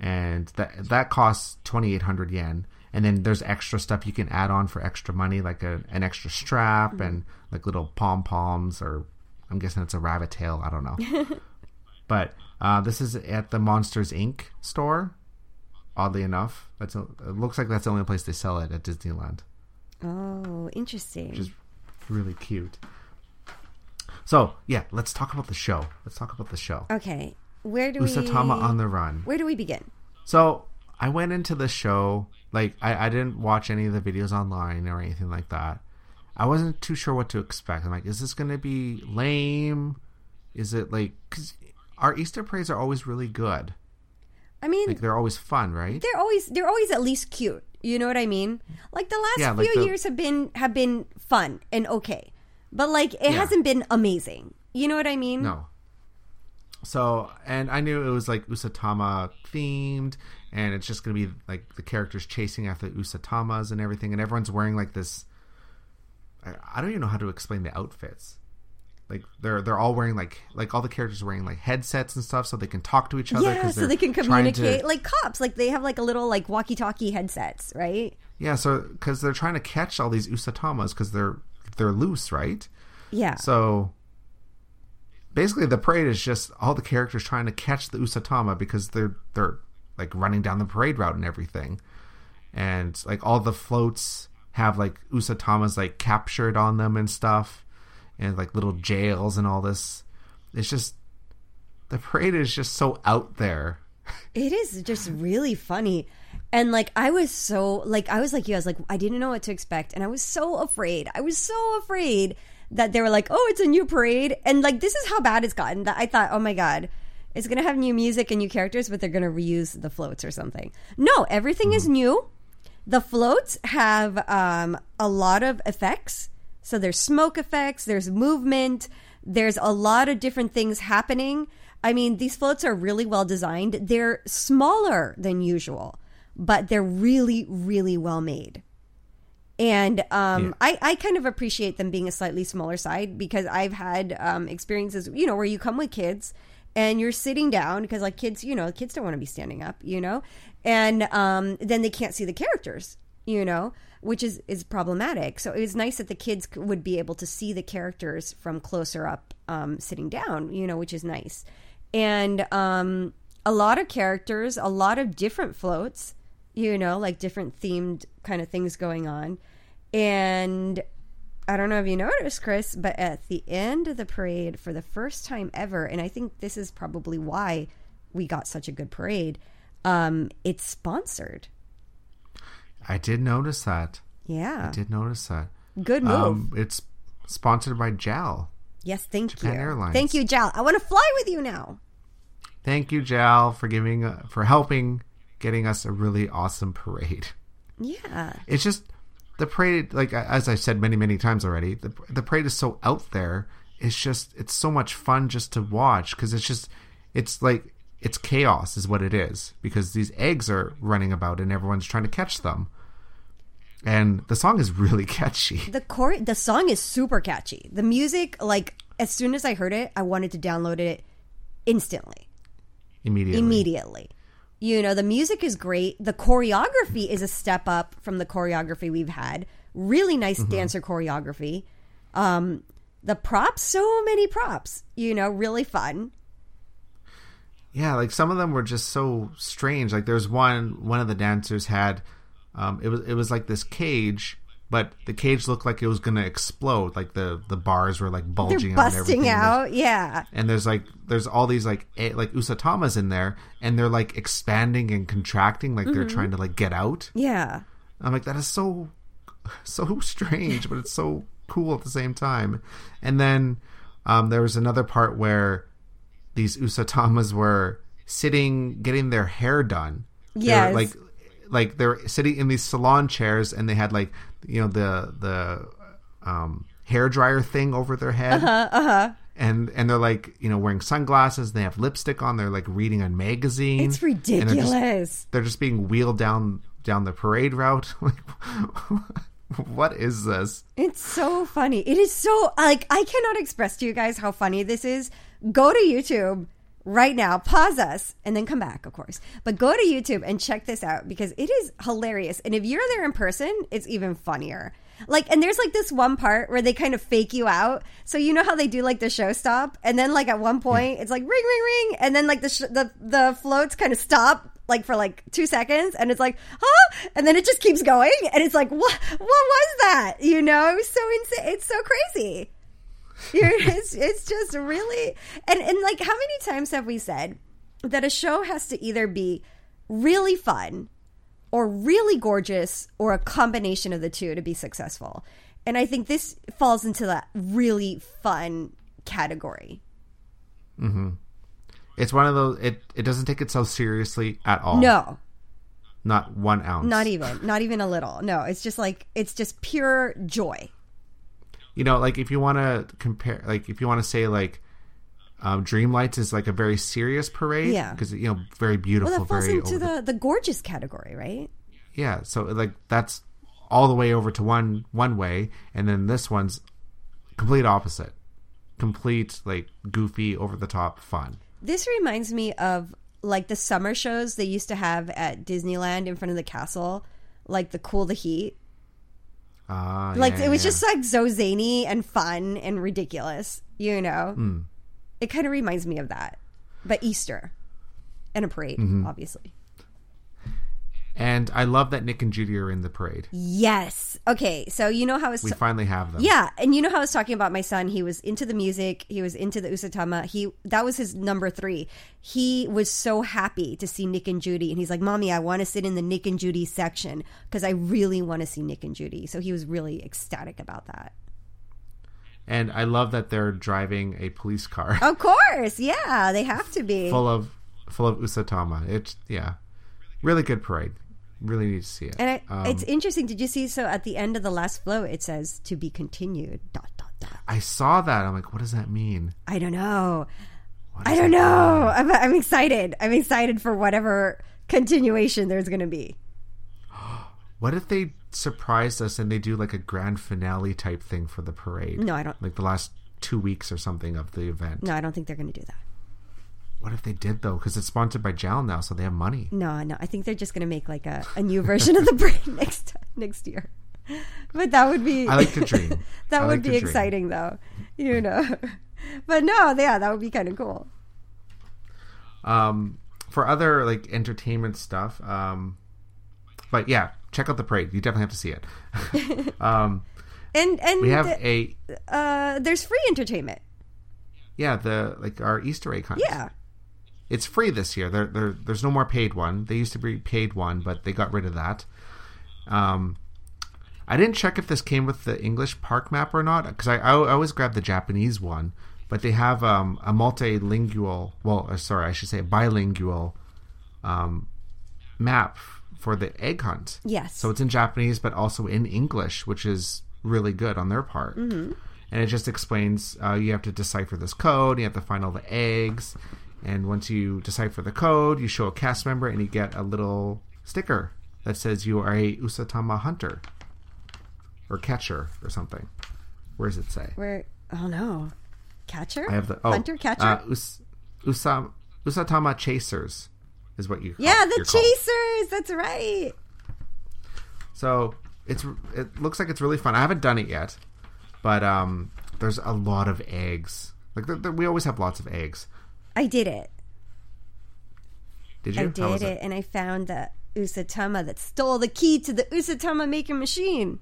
And that that costs twenty eight hundred yen. And then there's extra stuff you can add on for extra money, like a, an extra strap and like little pom poms, or I'm guessing it's a rabbit tail. I don't know. but uh, this is at the Monsters Inc. store. Oddly enough, that's a, it looks like that's the only place they sell it at Disneyland Oh, interesting. which is really cute. So yeah, let's talk about the show. Let's talk about the show. okay. Where do we Usatama we on the Run. Where do we begin? So I went into the show like I, I didn't watch any of the videos online or anything like that. I wasn't too sure what to expect. I'm like, is this going to be lame? Is it like because our Easter parades are always really good. I mean, Like they're always fun, right? they're always they're always at least cute. You know what I mean? Like the last Yeah, like few the- years have been have been fun and okay, but like it Yeah. hasn't been amazing. You know what I mean? No. So, and I knew it was like Usatama themed, and it's just going to be like the characters chasing after Usatamas and everything, and everyone's wearing like this. I, I don't even know how to explain the outfits. Like they're they're all wearing like like all the characters are wearing like headsets and stuff, so they can talk to each other. yeah so they're can trying to- communicate like cops. Like they have like a little like walkie-talkie headsets, right? yeah, so because they're trying to catch all these Usatamas because they're they're loose, right? Yeah. So basically, the parade is just all the characters trying to catch the Usatama because they're they're like running down the parade route and everything, and like all the floats have like Usatamas like captured on them and stuff, and like little jails and all this. It's just the parade is just so out there. It is just really funny. And like I was so like I was like you, I was like I didn't know what to expect and I was so afraid. I was so afraid that they were like, "Oh, it's a new parade." And like this is how bad it's gotten that I thought, "Oh my god, it's going to have new music and new characters, but they're going to reuse the floats or something. No, everything is new. The floats have um, a lot of effects. So there's smoke effects, there's movement, there's a lot of different things happening. I mean, these floats are really well designed. They're smaller than usual, but they're really, really well made. And um, Yeah. I, I kind of appreciate them being a slightly smaller side because I've had um, experiences, you know, where you come with kids and you're sitting down because, like, kids, you know, kids don't want to be standing up, you know, and um, then they can't see the characters, you know, which is, is problematic. So it was nice that the kids would be able to see the characters from closer up um, sitting down, you know, which is nice. And um, a lot of characters, a lot of different floats, you know, like different themed kind of things going on. And I don't know if you noticed, Chris, but at the end of the parade, for the first time ever, and I think this is probably why we got such a good parade, um, it's sponsored. I did notice that. Yeah. I did notice that. Good move. Um, it's sponsored by JAL. yes, thank Japan you. Airlines. Thank you, Jal. I want to fly with you now. Thank you, JAL, for giving uh, for helping getting us a really awesome parade. Yeah. It's just the parade, like as I've said many many times already, the the parade is so out there. It's just it's so much fun just to watch because it's just it's like it's chaos is what it is because these eggs are running about and everyone's trying to catch them. And the song is really catchy. The core, the song is super catchy. The music, like as soon as I heard it, I wanted to download it instantly. Immediately. immediately. You know, the music is great. The choreography is a step up from the choreography we've had. Really nice dancer choreography. Um, the props, so many props. You know, really fun. Yeah, like some of them were just so strange. Like there's one one of the dancers had um it was it was like this cage, but the cage looked like it was gonna explode. Like the the bars were like They're bulging out and busting. There's- out. Yeah. And there's like there's all these like a, like usatamas in there and they're like expanding and contracting like Mm-hmm. they're trying to like get out. Yeah. I'm like that is so so strange, but it's so cool at the same time. And then um, there was another part where these usatamas were sitting getting their hair done. Yes. like like they're sitting in these salon chairs and they had like you know the the um hair dryer thing over their head. Uh-huh, uh-huh. And and they're like, you know, wearing sunglasses, they have lipstick on, they're like reading a magazine. It's and they're just- ridiculous. they're just being wheeled down down the parade route. What is this? It's so funny. It is so like I cannot express to you guys how funny this is. Go to YouTube right now, pause us, and then come back, of course. But go to YouTube and check this out because it is hilarious. And if you're there in person, it's even funnier. Like, and there's like this one part where they kind of fake you out. So you know how they do like the show stop, and then like at one hmm. point it's like ring, ring, ring, and then like the sh- the the floats kind of stop like for like two seconds. And it's like huh? And then it just keeps going. And it's like what what was that? You know? It was so insane it's so crazy it's, it's just really and and like how many times have we said that a show has to either be really fun or really gorgeous or a combination of the two to be successful and i think this falls into that really fun category Hmm. It's one of those. It it doesn't take itself seriously at all. no not one ounce. not even not even a little no it's just like it's just pure joy You know, like if you want to compare, like if you want to say like. Um, Dreamlights is like a very serious parade, Yeah. because you know, very beautiful, well that falls very into the the the gorgeous category right yeah so like that's all the way over to one one way and then this one's complete opposite complete like goofy over the top fun This reminds me of like the summer shows they used to have at Disneyland in front of the castle, like the Cool the Heat. Uh, Like yeah, it was yeah. just like so zany and fun and ridiculous, you know. Hmm. It kind of reminds me of that, but Easter and a parade, Mm-hmm. obviously. And i love that nick and judy are in the parade Yes. Okay. So you know how it's we finally have them Yeah, and you know how I was talking about my son. He was into the music. He was into the Usatama. He that was his number three. He was so happy to see Nick and Judy, and he's like, "Mommy, I want to sit in the Nick and Judy section because I really want to see Nick and Judy." So he was really ecstatic about that. and I love that they're driving a police car Of course, yeah, they have to be. full of full of Usatama. It's yeah, really good parade. Really need to see it. and I, Um, it's interesting. Did you see? So at the end of the last flow, it says to be continued. Dot dot dot. I saw that. I'm like, what does that mean? I don't know. I don't know. I'm, I'm excited. I'm excited for whatever continuation there's going to be. What if they surprised us and they do like a grand finale type thing for the parade? No, I don't. Like the last two weeks or something of the event. No, I don't think they're going to do that. What if they did though? Because it's sponsored by JAL now, so they have money. No, no. I think they're just going to make like a, a new version of the brain next next year. But that would be. I like to dream. that I would like be exciting, though. You know. But no, yeah, that would be kind of cool. Um, for other like entertainment stuff, um, but yeah, check out the parade. You definitely have to see it. um, And and we have a uh, there's free entertainment. yeah the like our Easter egg hunt. Yeah. It's free this year. There, there, there's no more paid one. They used to be paid one, but they got rid of that. Um, I didn't check if this came with the English park map or not because I, I, always grab the Japanese one. But they have um, a multilingual, well, uh, sorry, I should say a bilingual um, map for the egg hunt. Yes. So it's in Japanese, but also in English, which is really good on their part. Mm-hmm. And it just explains uh, you have to decipher this code, you have to find all the eggs, and once you decipher the code, you show a cast member, and you get a little sticker that says you are a Usatama hunter or catcher or something. Where does it say? Where? Oh no, catcher. I have the oh, hunter catcher. Uh, Us, Usam, Usatama chasers is what you. yeah, the you're called. chasers. That's right. So it's it looks like it's really fun. I haven't done it yet, but um, there's a lot of eggs. Like we always have lots of eggs. I did it. Did you? I did it, and I found the Usatama that stole the key to the Usatama making machine.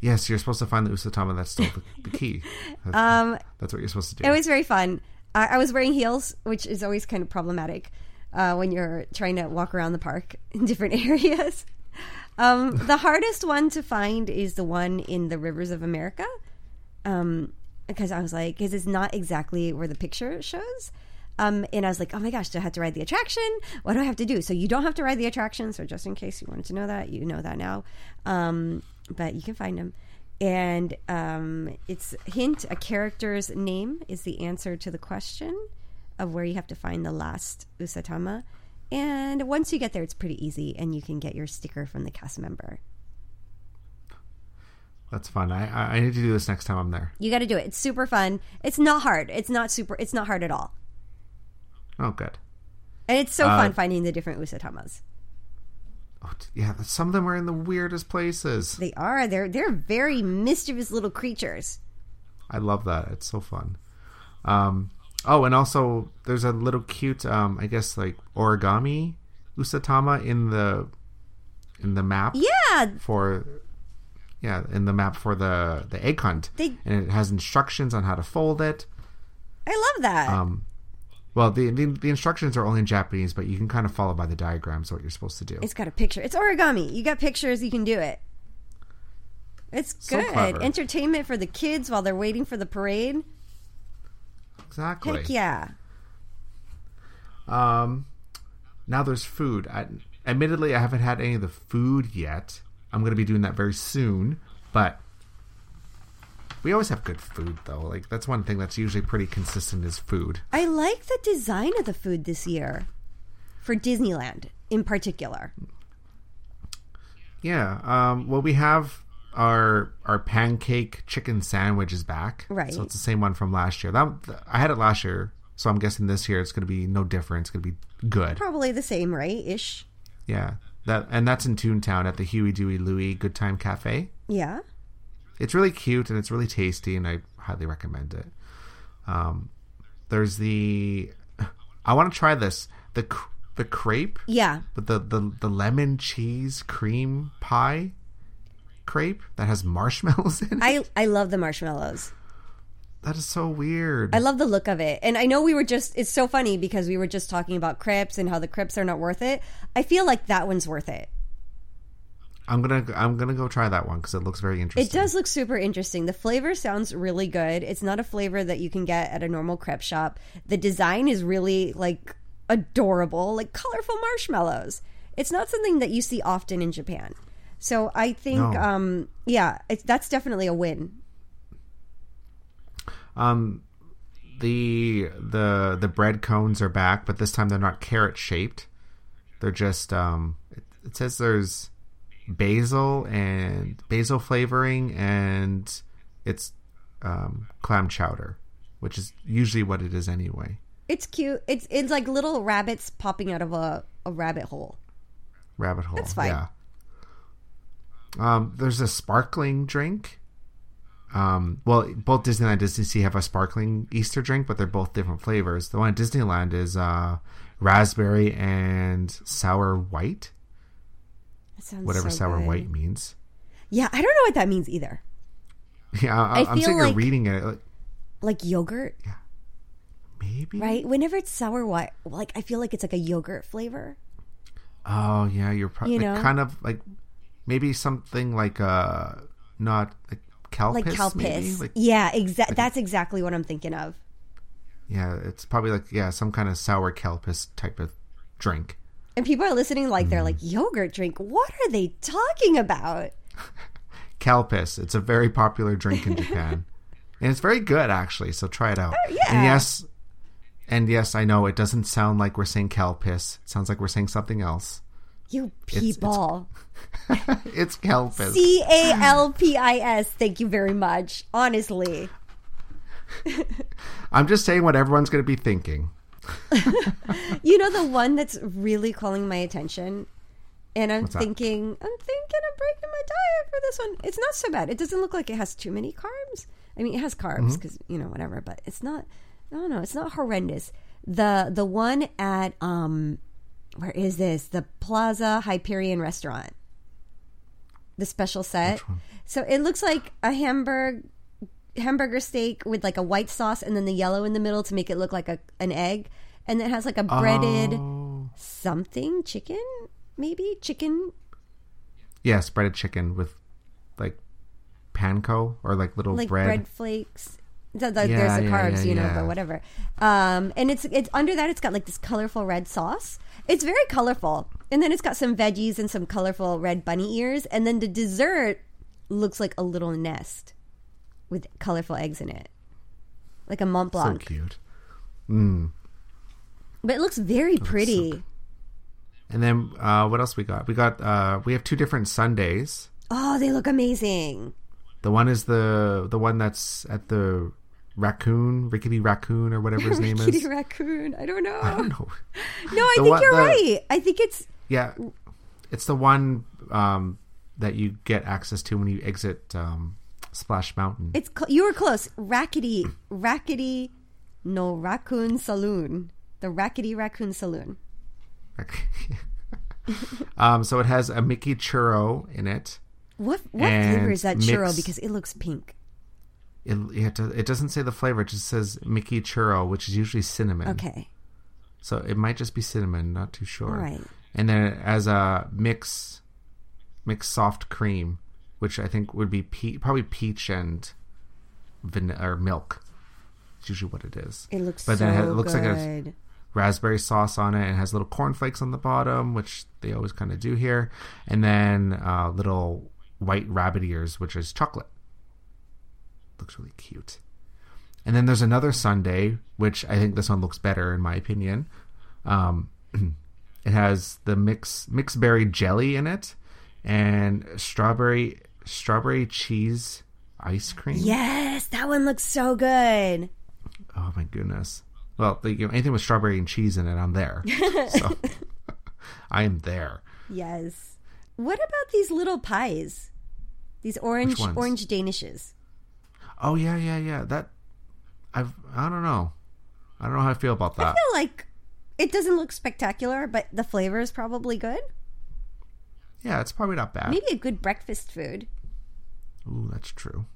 Yes, you're supposed to find the Usatama that stole the, the key. That's, Um, that's what you're supposed to do. It was very fun. I, I was wearing heels, which is always kind of problematic uh, when you're trying to walk around the park in different areas. Um, the hardest one to find is the one in the rivers of America, um, because I was like, because it's not exactly where the picture shows. Um, and I was like, oh my gosh, do I have to ride the attraction? What do I have to do? So you don't have to ride the attraction. So just in case you wanted to know that, you know that now. Um, but you can find them. And um, it's hint a character's name is the answer to the question of where you have to find the last Usatama. And once you get there, it's pretty easy, and you can get your sticker from the cast member. That's fun. I, I need to do this next time I'm there. You got to do it. It's super fun. It's not hard. It's not super. It's not hard at all. Oh, good. And it's so Uh, fun finding the different Usatamas. Oh, yeah, some of them are in the weirdest places. They are. They're they're very mischievous little creatures. I love that. It's so fun. Um, oh, and also there's a little cute, um, I guess like origami Usatama in the in the map Yeah, for yeah in the map for the the egg hunt, They- and it has instructions on how to fold it. I love that. Um, well, the, the the instructions are only in Japanese, but you can kind of follow by the diagrams what you're supposed to do. It's got a picture. It's origami. You got pictures. You can do it. It's good. clever. Entertainment for the kids while they're waiting for the parade. Exactly. Heck yeah. Um, now there's food. I, admittedly, I haven't had any of the food yet. I'm going to be doing that very soon, but we always have good food, though. Like that's one thing that's usually pretty consistent is food. I like the design of the food this year for Disneyland in particular. Yeah. Um, well, we have our our pancake chicken sandwich is back. Right. So it's the same one from last year. That I had it last year, so I'm guessing this year it's going to be no different. It's going to be good. Probably the same, right? Ish. Yeah. That and that's in Toontown at the Huey Dewey Louie Good Time Cafe. Yeah. it's really cute and it's really tasty and i highly recommend it um there's the i want to try this the the crepe Yeah. with the, the the lemon cheese cream pie crepe that has marshmallows in it I, I love the marshmallows. That is so weird I love the look of it. And I know we were just, it's so funny because we were just talking about crepes and how the crepes are not worth it. I feel like that one's worth it. I'm gonna I'm gonna go try that one because it looks very interesting. It does look super interesting. The flavor sounds really good. It's not a flavor that you can get at a normal crepe shop. The design is really like adorable, like colorful marshmallows. It's not something that you see often in Japan. So I think, No. um, yeah, it's, that's definitely a win. Um, the the the bread cones are back, but this time they're not carrot shaped. They're just um. It, it says there's basil and basil flavoring, and it's um, clam chowder, which is usually what it is anyway. It's cute. It's it's like little rabbits popping out of a, a rabbit hole. Rabbit hole. That's fine. Yeah. Um, there's a sparkling drink. Um, well, both Disneyland and Disney Sea have a sparkling Easter drink, but they're both different flavors. The one at Disneyland is uh, raspberry and sour white, That sounds whatever so sour good. white means. Yeah, I don't know what that means either. Yeah, I, I I'm feel sitting here reading it. Like, Like yogurt, maybe. right? Whenever it's sour white, like I feel like it's like a yogurt flavor. Oh yeah, you're probably You know? kind of like maybe something like uh not like calpis. Like calpis. Maybe? Like yeah, exactly. That's exactly what I'm thinking of. yeah, it's probably like yeah some kind of sour calpis type of drink. And people are listening like Mm. they're like yogurt drink. What are they talking about? Calpis. It's a very popular drink in Japan. and it's very good actually, so try it out. Oh, yeah. And yes and yes, I know it doesn't sound like we're saying calpis. It sounds like we're saying something else. You it's- people. it's calpis. C A L P I S. Thank you very much. Honestly. I'm just saying what everyone's going to be thinking. You know the one that's really calling my attention? And I'm What's that? thinking, I'm thinking of breaking my diet for this one. It's not so bad. It doesn't look like it has too many carbs. I mean, it has Mm-hmm. carbs because you know whatever, but it's not. I don't know. It's not horrendous. The the one at um, where is this? The Plaza Pavilion restaurant. The special set. So it looks like a hamburger hamburger steak with like a white sauce and then the yellow in the middle to make it look like a an egg, and it has like a breaded Oh. something chicken maybe chicken Yes, breaded chicken with like panko or like little like bread. bread, flakes the, the, Yeah, there's the carbs yeah, you know but whatever um and it's it's under that it's got like this colorful red sauce it's very colorful and then it's got some veggies and some colorful red bunny ears and then the dessert looks like a little nest with colorful eggs in it like a mont Blanc. So cute. Mm. but it looks very pretty And then uh, what else we got? We got uh, we have two different sundaes. oh they look amazing The one is the the one that's at the raccoon, rickety raccoon or whatever his name is. is. raccoon i don't know I don't know. no i The think one- you're the- right i think it's Yeah, it's the one um, that you get access to when you exit um, Splash Mountain. It's cl- you were close. Rackety, rackety, no raccoon saloon. The rackety raccoon saloon. um, so it has a Mickey churro in it. What what flavor is that churro? mix- Because it looks pink. It, it it doesn't say the flavor; it just says Mickey churro, which is usually cinnamon. Okay, So it might just be cinnamon, not too sure. right. And then as a mix, mix soft cream, which I think would be pe- probably peach and vanilla or milk. It's usually what it is. It looks But so then it looks like a- Raspberry sauce on it and has little cornflakes on the bottom, which they always kind of do here, and then uh, little white rabbit ears, which is chocolate. Looks really cute. And then there's another sundae, which I think this one looks better in my opinion. Um, it has the mix mixed berry jelly in it, and strawberry strawberry cheese ice cream. Yes, that one looks so good. Oh my goodness. Well, the, you know, anything with strawberry and cheese in it, I'm there. So I am there. Yes. What about these little pies? These orange orange danishes. Oh yeah, yeah, yeah. That I've I don't know. I don't know how I feel about that. I feel like it doesn't look spectacular, but the flavor is probably good. Yeah, it's probably not bad. Maybe a good breakfast food. Ooh, that's true.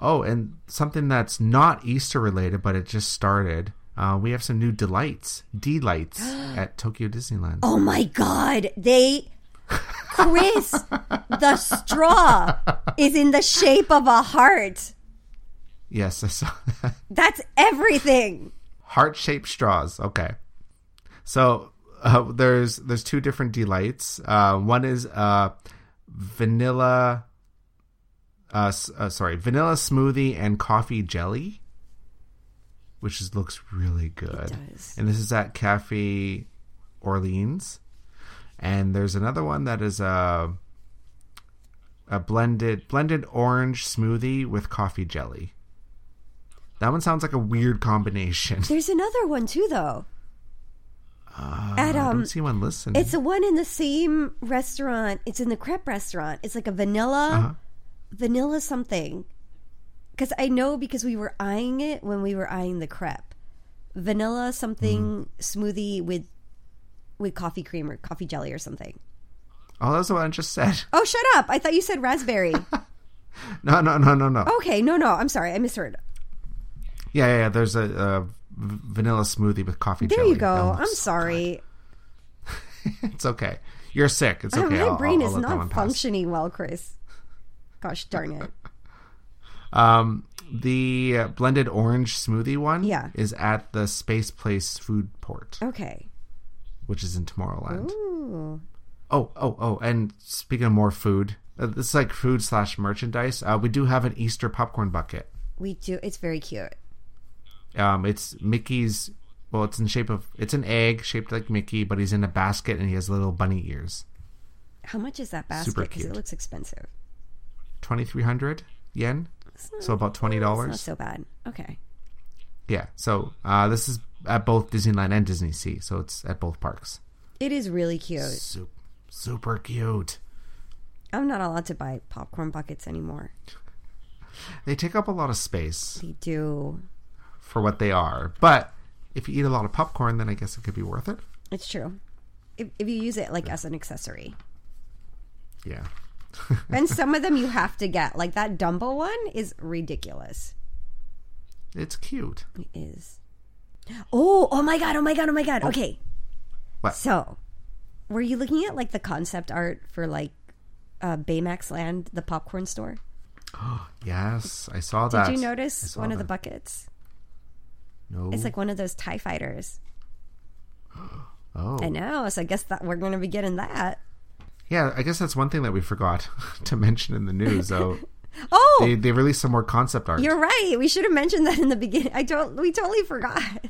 Oh, and something that's not Easter related, but it just started. Uh, we have some new delights, delights at Tokyo Disneyland. Oh my god, they Chris, the straw is in the shape of a heart. Yes, I saw that. That's everything. Heart shaped straws. Okay. So uh, there's there's two different delights. Uh, one is uh, vanilla. Uh, uh, sorry, vanilla smoothie and coffee jelly, which is, looks really good. does. And this is at Cafe Orleans. And there's another one that is a a blended blended orange smoothie with coffee jelly. That one sounds like a weird combination. There's another one too, though. At I um, don't see one listed. it's a one in the same restaurant. It's in the crepe restaurant. It's like a vanilla, Uh-huh. vanilla something. Because I know because we were eyeing it when we were eyeing the crepe, vanilla something Hmm. smoothie with with coffee cream or coffee jelly or something. Oh, that's what I just said. Oh, shut up! I thought you said raspberry. No, no, no, no, no. okay, no, no, I'm sorry, I misheard. Yeah, yeah, yeah. There's a vanilla smoothie with coffee There jelly. you go. I'm looks- sorry. It's okay. You're sick. It's okay. My brain I'll- is I'll one not functioning well, Chris. Gosh darn it. Um, the uh, blended orange smoothie one Yeah. is at the Space Place Food Port, Okay. which is in Tomorrowland. Ooh. Oh, oh, oh! And speaking of more food, uh, this is like food slash merchandise. Uh, we do have an Easter popcorn bucket. We do. It's very cute. Um, it's Mickey's. Well, it's in shape of it's an egg shaped like Mickey, but he's in a basket and he has little bunny ears. How much is that basket? Because it looks expensive. Twenty three hundred yen, so about twenty dollars. not so bad. Okay. Yeah. So uh, this is at both Disneyland and Disney Sea, so it's at both parks. It is really cute. Super, super cute. I'm not allowed to buy popcorn buckets anymore. They take up a lot of space They do. For what they are, but if you eat a lot of popcorn, then I guess it could be worth it. It's true. If, if you use it like as an accessory. Yeah. And some of them you have to get. Like that Dumbo one is ridiculous. It's cute. It is. Oh, oh my god, oh my god, oh my god. Okay. What? So, were you looking at like the concept art for like uh, Baymax Land, the popcorn store? Oh, yes, I saw that. Did you notice one of the buckets? No. It's like one of those TIE fighters. oh. I know. So I guess that we're going to be getting that. Yeah, I guess that's one thing that we forgot to mention in the news. Though Oh, they they released some more concept art. you're right. We should have mentioned that in the beginning. I don't. We totally forgot.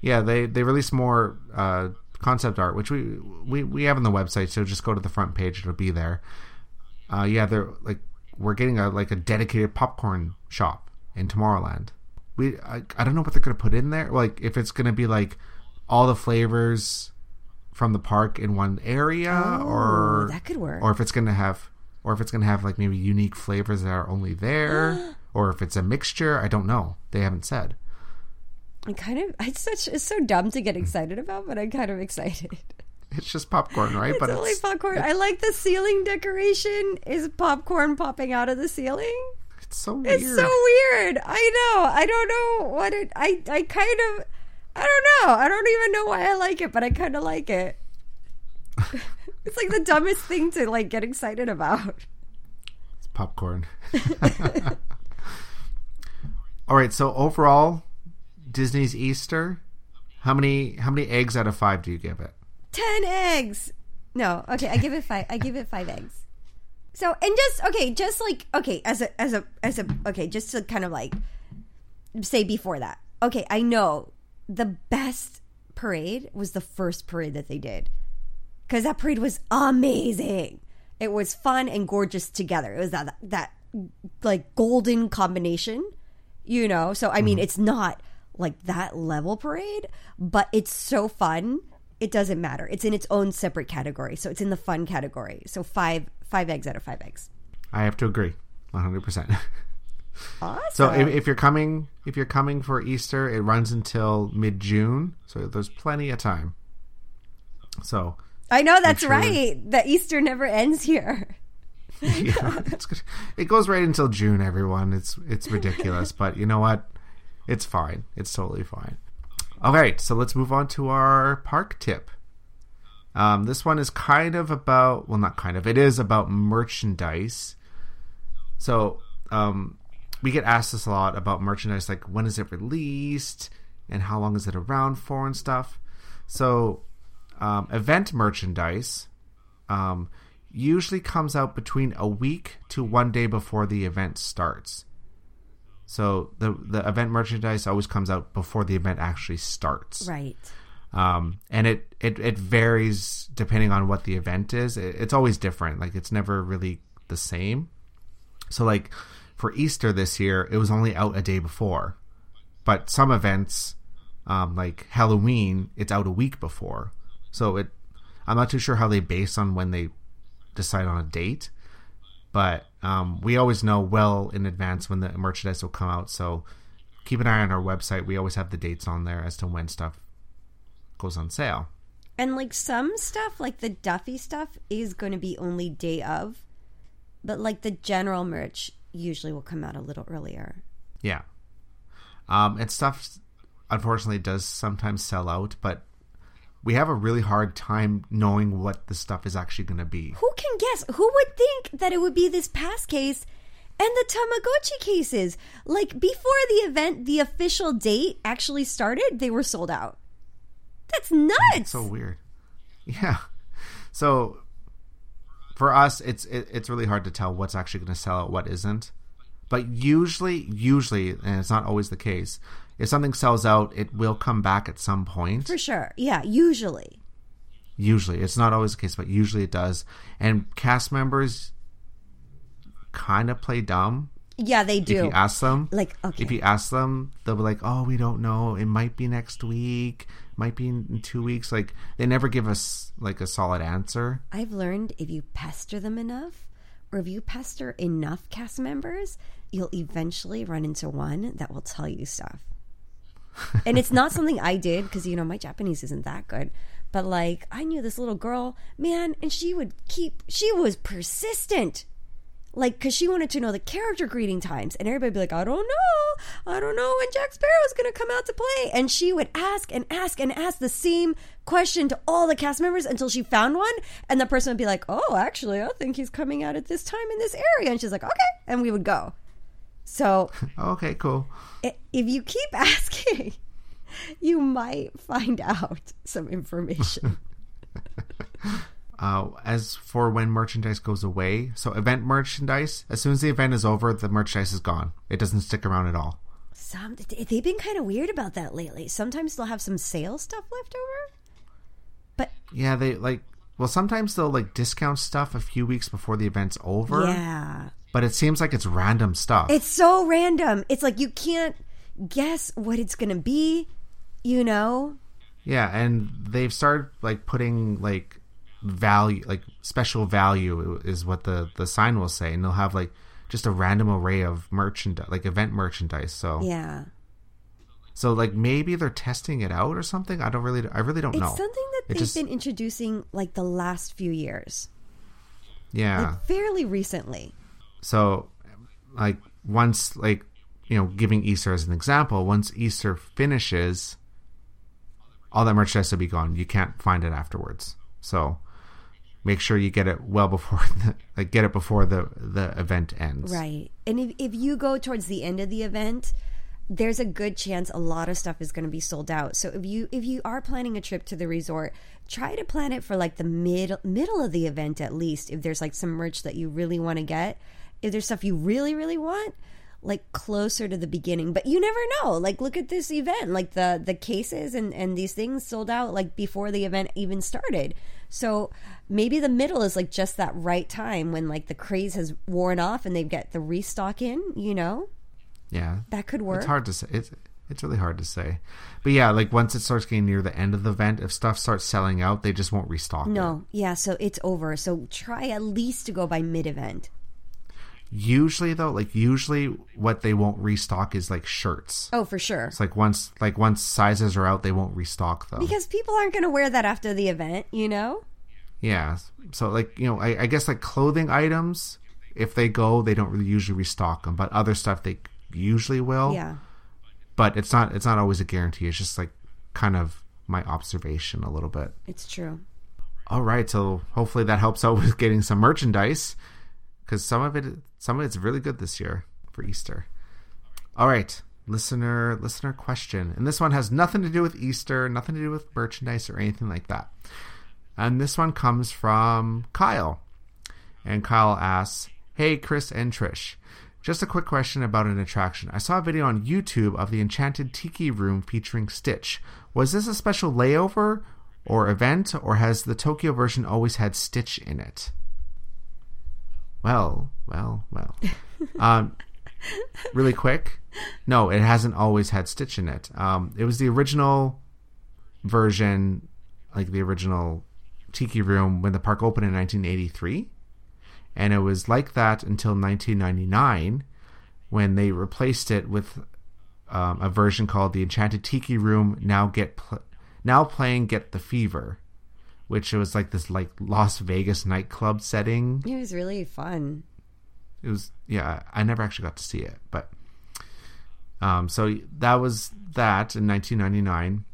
Yeah, they they released more uh, concept art, which we, we we have on the website. So just go to the front page; it'll be there. Uh, yeah, they're like we're getting a like a dedicated popcorn shop in Tomorrowland. We I, I don't know what they're gonna put in there. Like if it's gonna be like all the flavors from the park in one area, or Oh, that could work. or if it's gonna have or if it's gonna have like maybe unique flavors that are only there, or if it's a mixture. I don't know. They haven't said. I kind of. It's such. It's so dumb to get excited about, but I'm kind of excited. It's just popcorn, right? It's only popcorn. I like the ceiling decoration. Is popcorn popping out of the ceiling? It's so weird. It's so weird. I know. I don't know what it. I. I kind of. I don't know. I don't even know why I like it, but I kind of like it. it's like the dumbest thing to like get excited about. It's popcorn. All right. So overall, Disney's Easter. How many how many eggs out of five do you give it? Ten eggs. No. Okay. I give it five. I give it five eggs. So and just okay, just like okay, as a as a as a okay, just to kind of like say before that. Okay, I know the best parade was the first parade that they did because that parade was amazing. It was fun and gorgeous together. It was that that like golden combination, you know. So I mean, mm-hmm. it's not like that level parade, but it's so fun. It doesn't matter. It's in its own separate category. So it's in the fun category. So five five eggs out of five eggs. I have to agree, one hundred percent. Awesome. So if, if you're coming if you're coming for Easter, it runs until mid June. So there's plenty of time. So I know that's sure- right. The Easter never ends here. yeah, it's good. It goes right until June. Everyone, it's it's ridiculous, but you know what? It's fine. It's totally fine. All right, so let's move on to our park tip. Um, this one is kind of about, well, not kind of, it is about merchandise. So, um, we get asked this a lot about merchandise, like when is it released and how long is it around for and stuff. So, um, event merchandise um, usually comes out between a week to one day before the event starts. So the the event merchandise always comes out before the event actually starts. Right. Um, and it, it it varies depending on what the event is. It, it's always different. Like it's never really the same. So like for Easter this year, it was only out a day before, but some events, um, like Halloween, it's out a week before. So it, I'm not too sure how they base on when they decide on a date, but um, we always know well in advance when the merchandise will come out. So keep an eye on our website. We always have the dates on there as to when stuff goes on sale. And like some stuff, like the Duffy stuff, is going to be only day of, but like the general merch usually will come out a little earlier. Yeah. Um, and stuff, unfortunately, does sometimes sell out, but we have a really hard time knowing what the stuff is actually going to be. Who can guess? Who would think that it would be this PASMO case and the Tamagotchi cases? Like before the event, the official date actually started, they were sold out. That's nuts. so weird. Yeah. So for us, it's it, it's really hard to tell what's actually going to sell out, what isn't. But usually, usually, and it's not always the case. If something sells out, it will come back at some point. For sure. Yeah, usually. Usually, it's not always the case, but usually it does. And cast members kind of play dumb Yeah, they do. if you ask them. like okay. If you ask them, they'll be like, "Oh, we don't know. It might be next week. Might be in two weeks." Like they never give us like a solid answer. I've learned if you pester them enough, or if you pester enough cast members, you'll eventually run into one that will tell you stuff. And it's not something I did because, you know, my Japanese isn't that good. But like, I knew this little girl, man, and she would keep, she was persistent. Like, because she wanted to know the character greeting times. And everybody be like, I don't know. I don't know when Jack Sparrow's going to come out to play. And she would ask and ask and ask the same question to all the cast members until she found one. And the person would be like, Oh, actually, I think he's coming out at this time in this area. And she's like, Okay. And we would go. So Okay, cool. if you keep asking, you might find out some information. Uh, as for when merchandise goes away, so event merchandise, as soon as the event is over, the merchandise is gone. It doesn't stick around at all. some they've been kind of weird about that lately. Sometimes they'll have some sale stuff left over. But Yeah, they like. Well, sometimes they'll like discount stuff a few weeks before the event's over. yeah, But it seems like it's random stuff. it's so random. It's like you can't guess what it's going to be, you know? Yeah, and they've started like putting like value, like special value is what the the sign will say, and they'll have like just a random array of merchandise, like event merchandise. So Yeah. so like maybe they're testing it out or something. I don't really, I really don't It's know. It's something that It they've just- been introducing like the last few years. yeah. Like fairly recently. So, like once, like you know, giving Easter as an example, once Easter finishes, all that merchandise will be gone. You can't find it afterwards. So, make sure you get it well before, the, like get it before the the event ends. Right. And if, if you go towards the end of the event, there's a good chance a lot of stuff is going to be sold out. So if you if you are planning a trip to the resort, try to plan it for like the mid middle of the event at least. If there's like some merch that you really want to get, if there's stuff you really really want, like closer to the beginning. But you never know. Like look at this event. Like the the cases and and these things sold out like before the event even started. So maybe the middle is like just that right time when like the craze has worn off and they get the restock in, you know? Yeah, That could work. it's hard to say. It's it's really hard to say. But yeah, like once it starts getting near the end of the event, if stuff starts selling out, they just won't restock it. No, yeah, so it's over. So try at least to go by mid event. Usually though, like usually what they won't restock is like shirts. Oh, for sure. It's like once like once sizes are out, they won't restock them. Because people aren't going to wear that after the event, you know? yeah. So like you know, I, I guess like clothing items, if they go, they don't really usually restock them. But other stuff they usually will. Yeah. But it's not it's not always a guarantee. It's just like kind of my observation a little bit. It's true. All right, so hopefully that helps out with getting some merchandise because some of it, some of it's really good this year for Easter. All right, listener, listener question, and this one has nothing to do with Easter, nothing to do with merchandise or anything like that. And this one comes from Kyle, and Kyle asks, "Hey, Chris and Trish." Just a quick question about an attraction. I saw a video on YouTube of the Enchanted Tiki Room featuring Stitch. Was this a special layover or event, or has the Tokyo version always had Stitch in it? Well, well, well. um, really quick. No, it hasn't always had Stitch in it. Um, it was the original version, like the original Tiki Room when the park opened in 1983 and it was like that until 1999 when they replaced it with um, a version called the Enchanted Tiki Room. Now get pl- now playing Get the Fever, which was like this like Las Vegas nightclub setting. It was really fun. It was yeah. I never actually got to see it, but um, so that was that in 1999,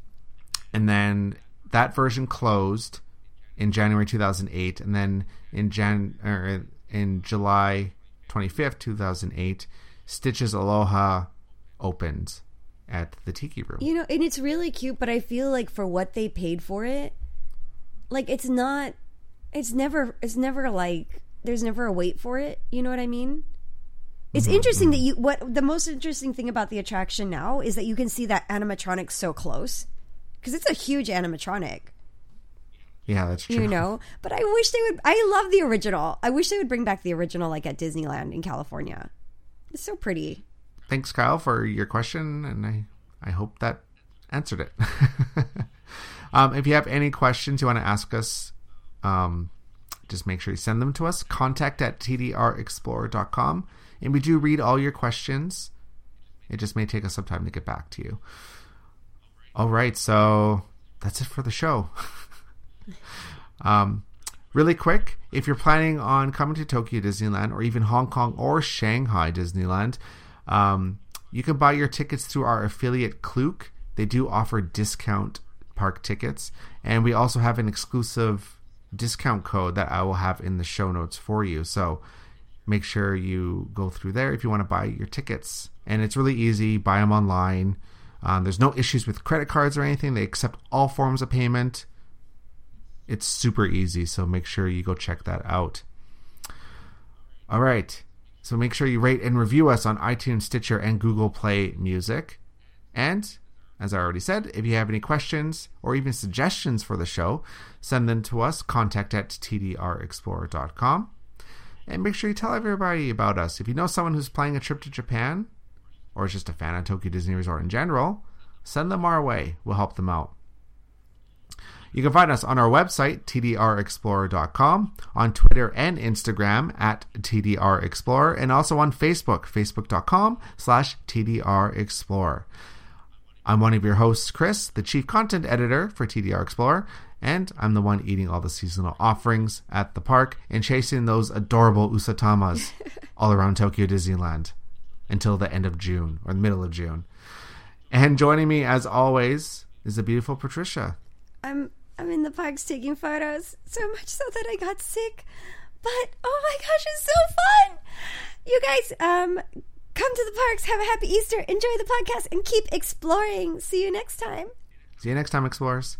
and then that version closed in January 2008, and then in Jan or in July 25th, 2008, Stitches Aloha opened at the Tiki Room. You know, and it's really cute, but I feel like for what they paid for it, like it's not it's never it's never like there's never a wait for it, you know what I mean? It's mm-hmm, interesting that mm-hmm. you what the most interesting thing about the attraction now is that you can see that animatronic so close because it's a huge animatronic. Yeah, that's true. you know but i wish they would i love the original i wish they would bring back the original like at disneyland in california it's so pretty Thanks, Kyle, for your question, and I I hope that answered it. um, if you have any questions you want to ask us, um, just make sure you send them to us. Contact at tdrexplorer.com. And we do read all your questions. It just may take us some time to get back to you. All right, so that's it for the show. um, really quick, if you're planning on coming to Tokyo Disneyland or even Hong Kong or Shanghai Disneyland, um, you can buy your tickets through our affiliate Klook. They do offer discount park tickets, and we also have an exclusive discount code that I will have in the show notes for you. So make sure you go through there if you want to buy your tickets. And it's really easy. Buy them online. Um, there's no issues with credit cards or anything. They accept all forms of payment. It's super easy, so make sure you go check that out. All right. So make sure you rate and review us on iTunes, Stitcher, and Google Play Music. And as I already said, if you have any questions or even suggestions for the show, send them to us, contact at tdrexplorer.com. And make sure you tell everybody about us. If you know someone who's planning a trip to Japan or is just a fan of Tokyo Disney Resort in general, send them our way. We'll help them out. You can find us on our website, tdrexplorer.com, on Twitter and Instagram at tdrexplorer, and also on Facebook, facebook.com slash tdrexplorer. I'm one of your hosts, Chris, the chief content editor for TDR Explorer, and I'm the one eating all the seasonal offerings at the park and chasing those adorable usatamas all around Tokyo Disneyland until the end of June or the middle of June. And joining me, as always, is the beautiful Patricia. i'm i'm in the parks taking photos so much so that i got sick but oh my gosh it's so fun you guys um come to the parks have a happy easter enjoy the podcast and keep exploring see you next time See you next time, Explorers.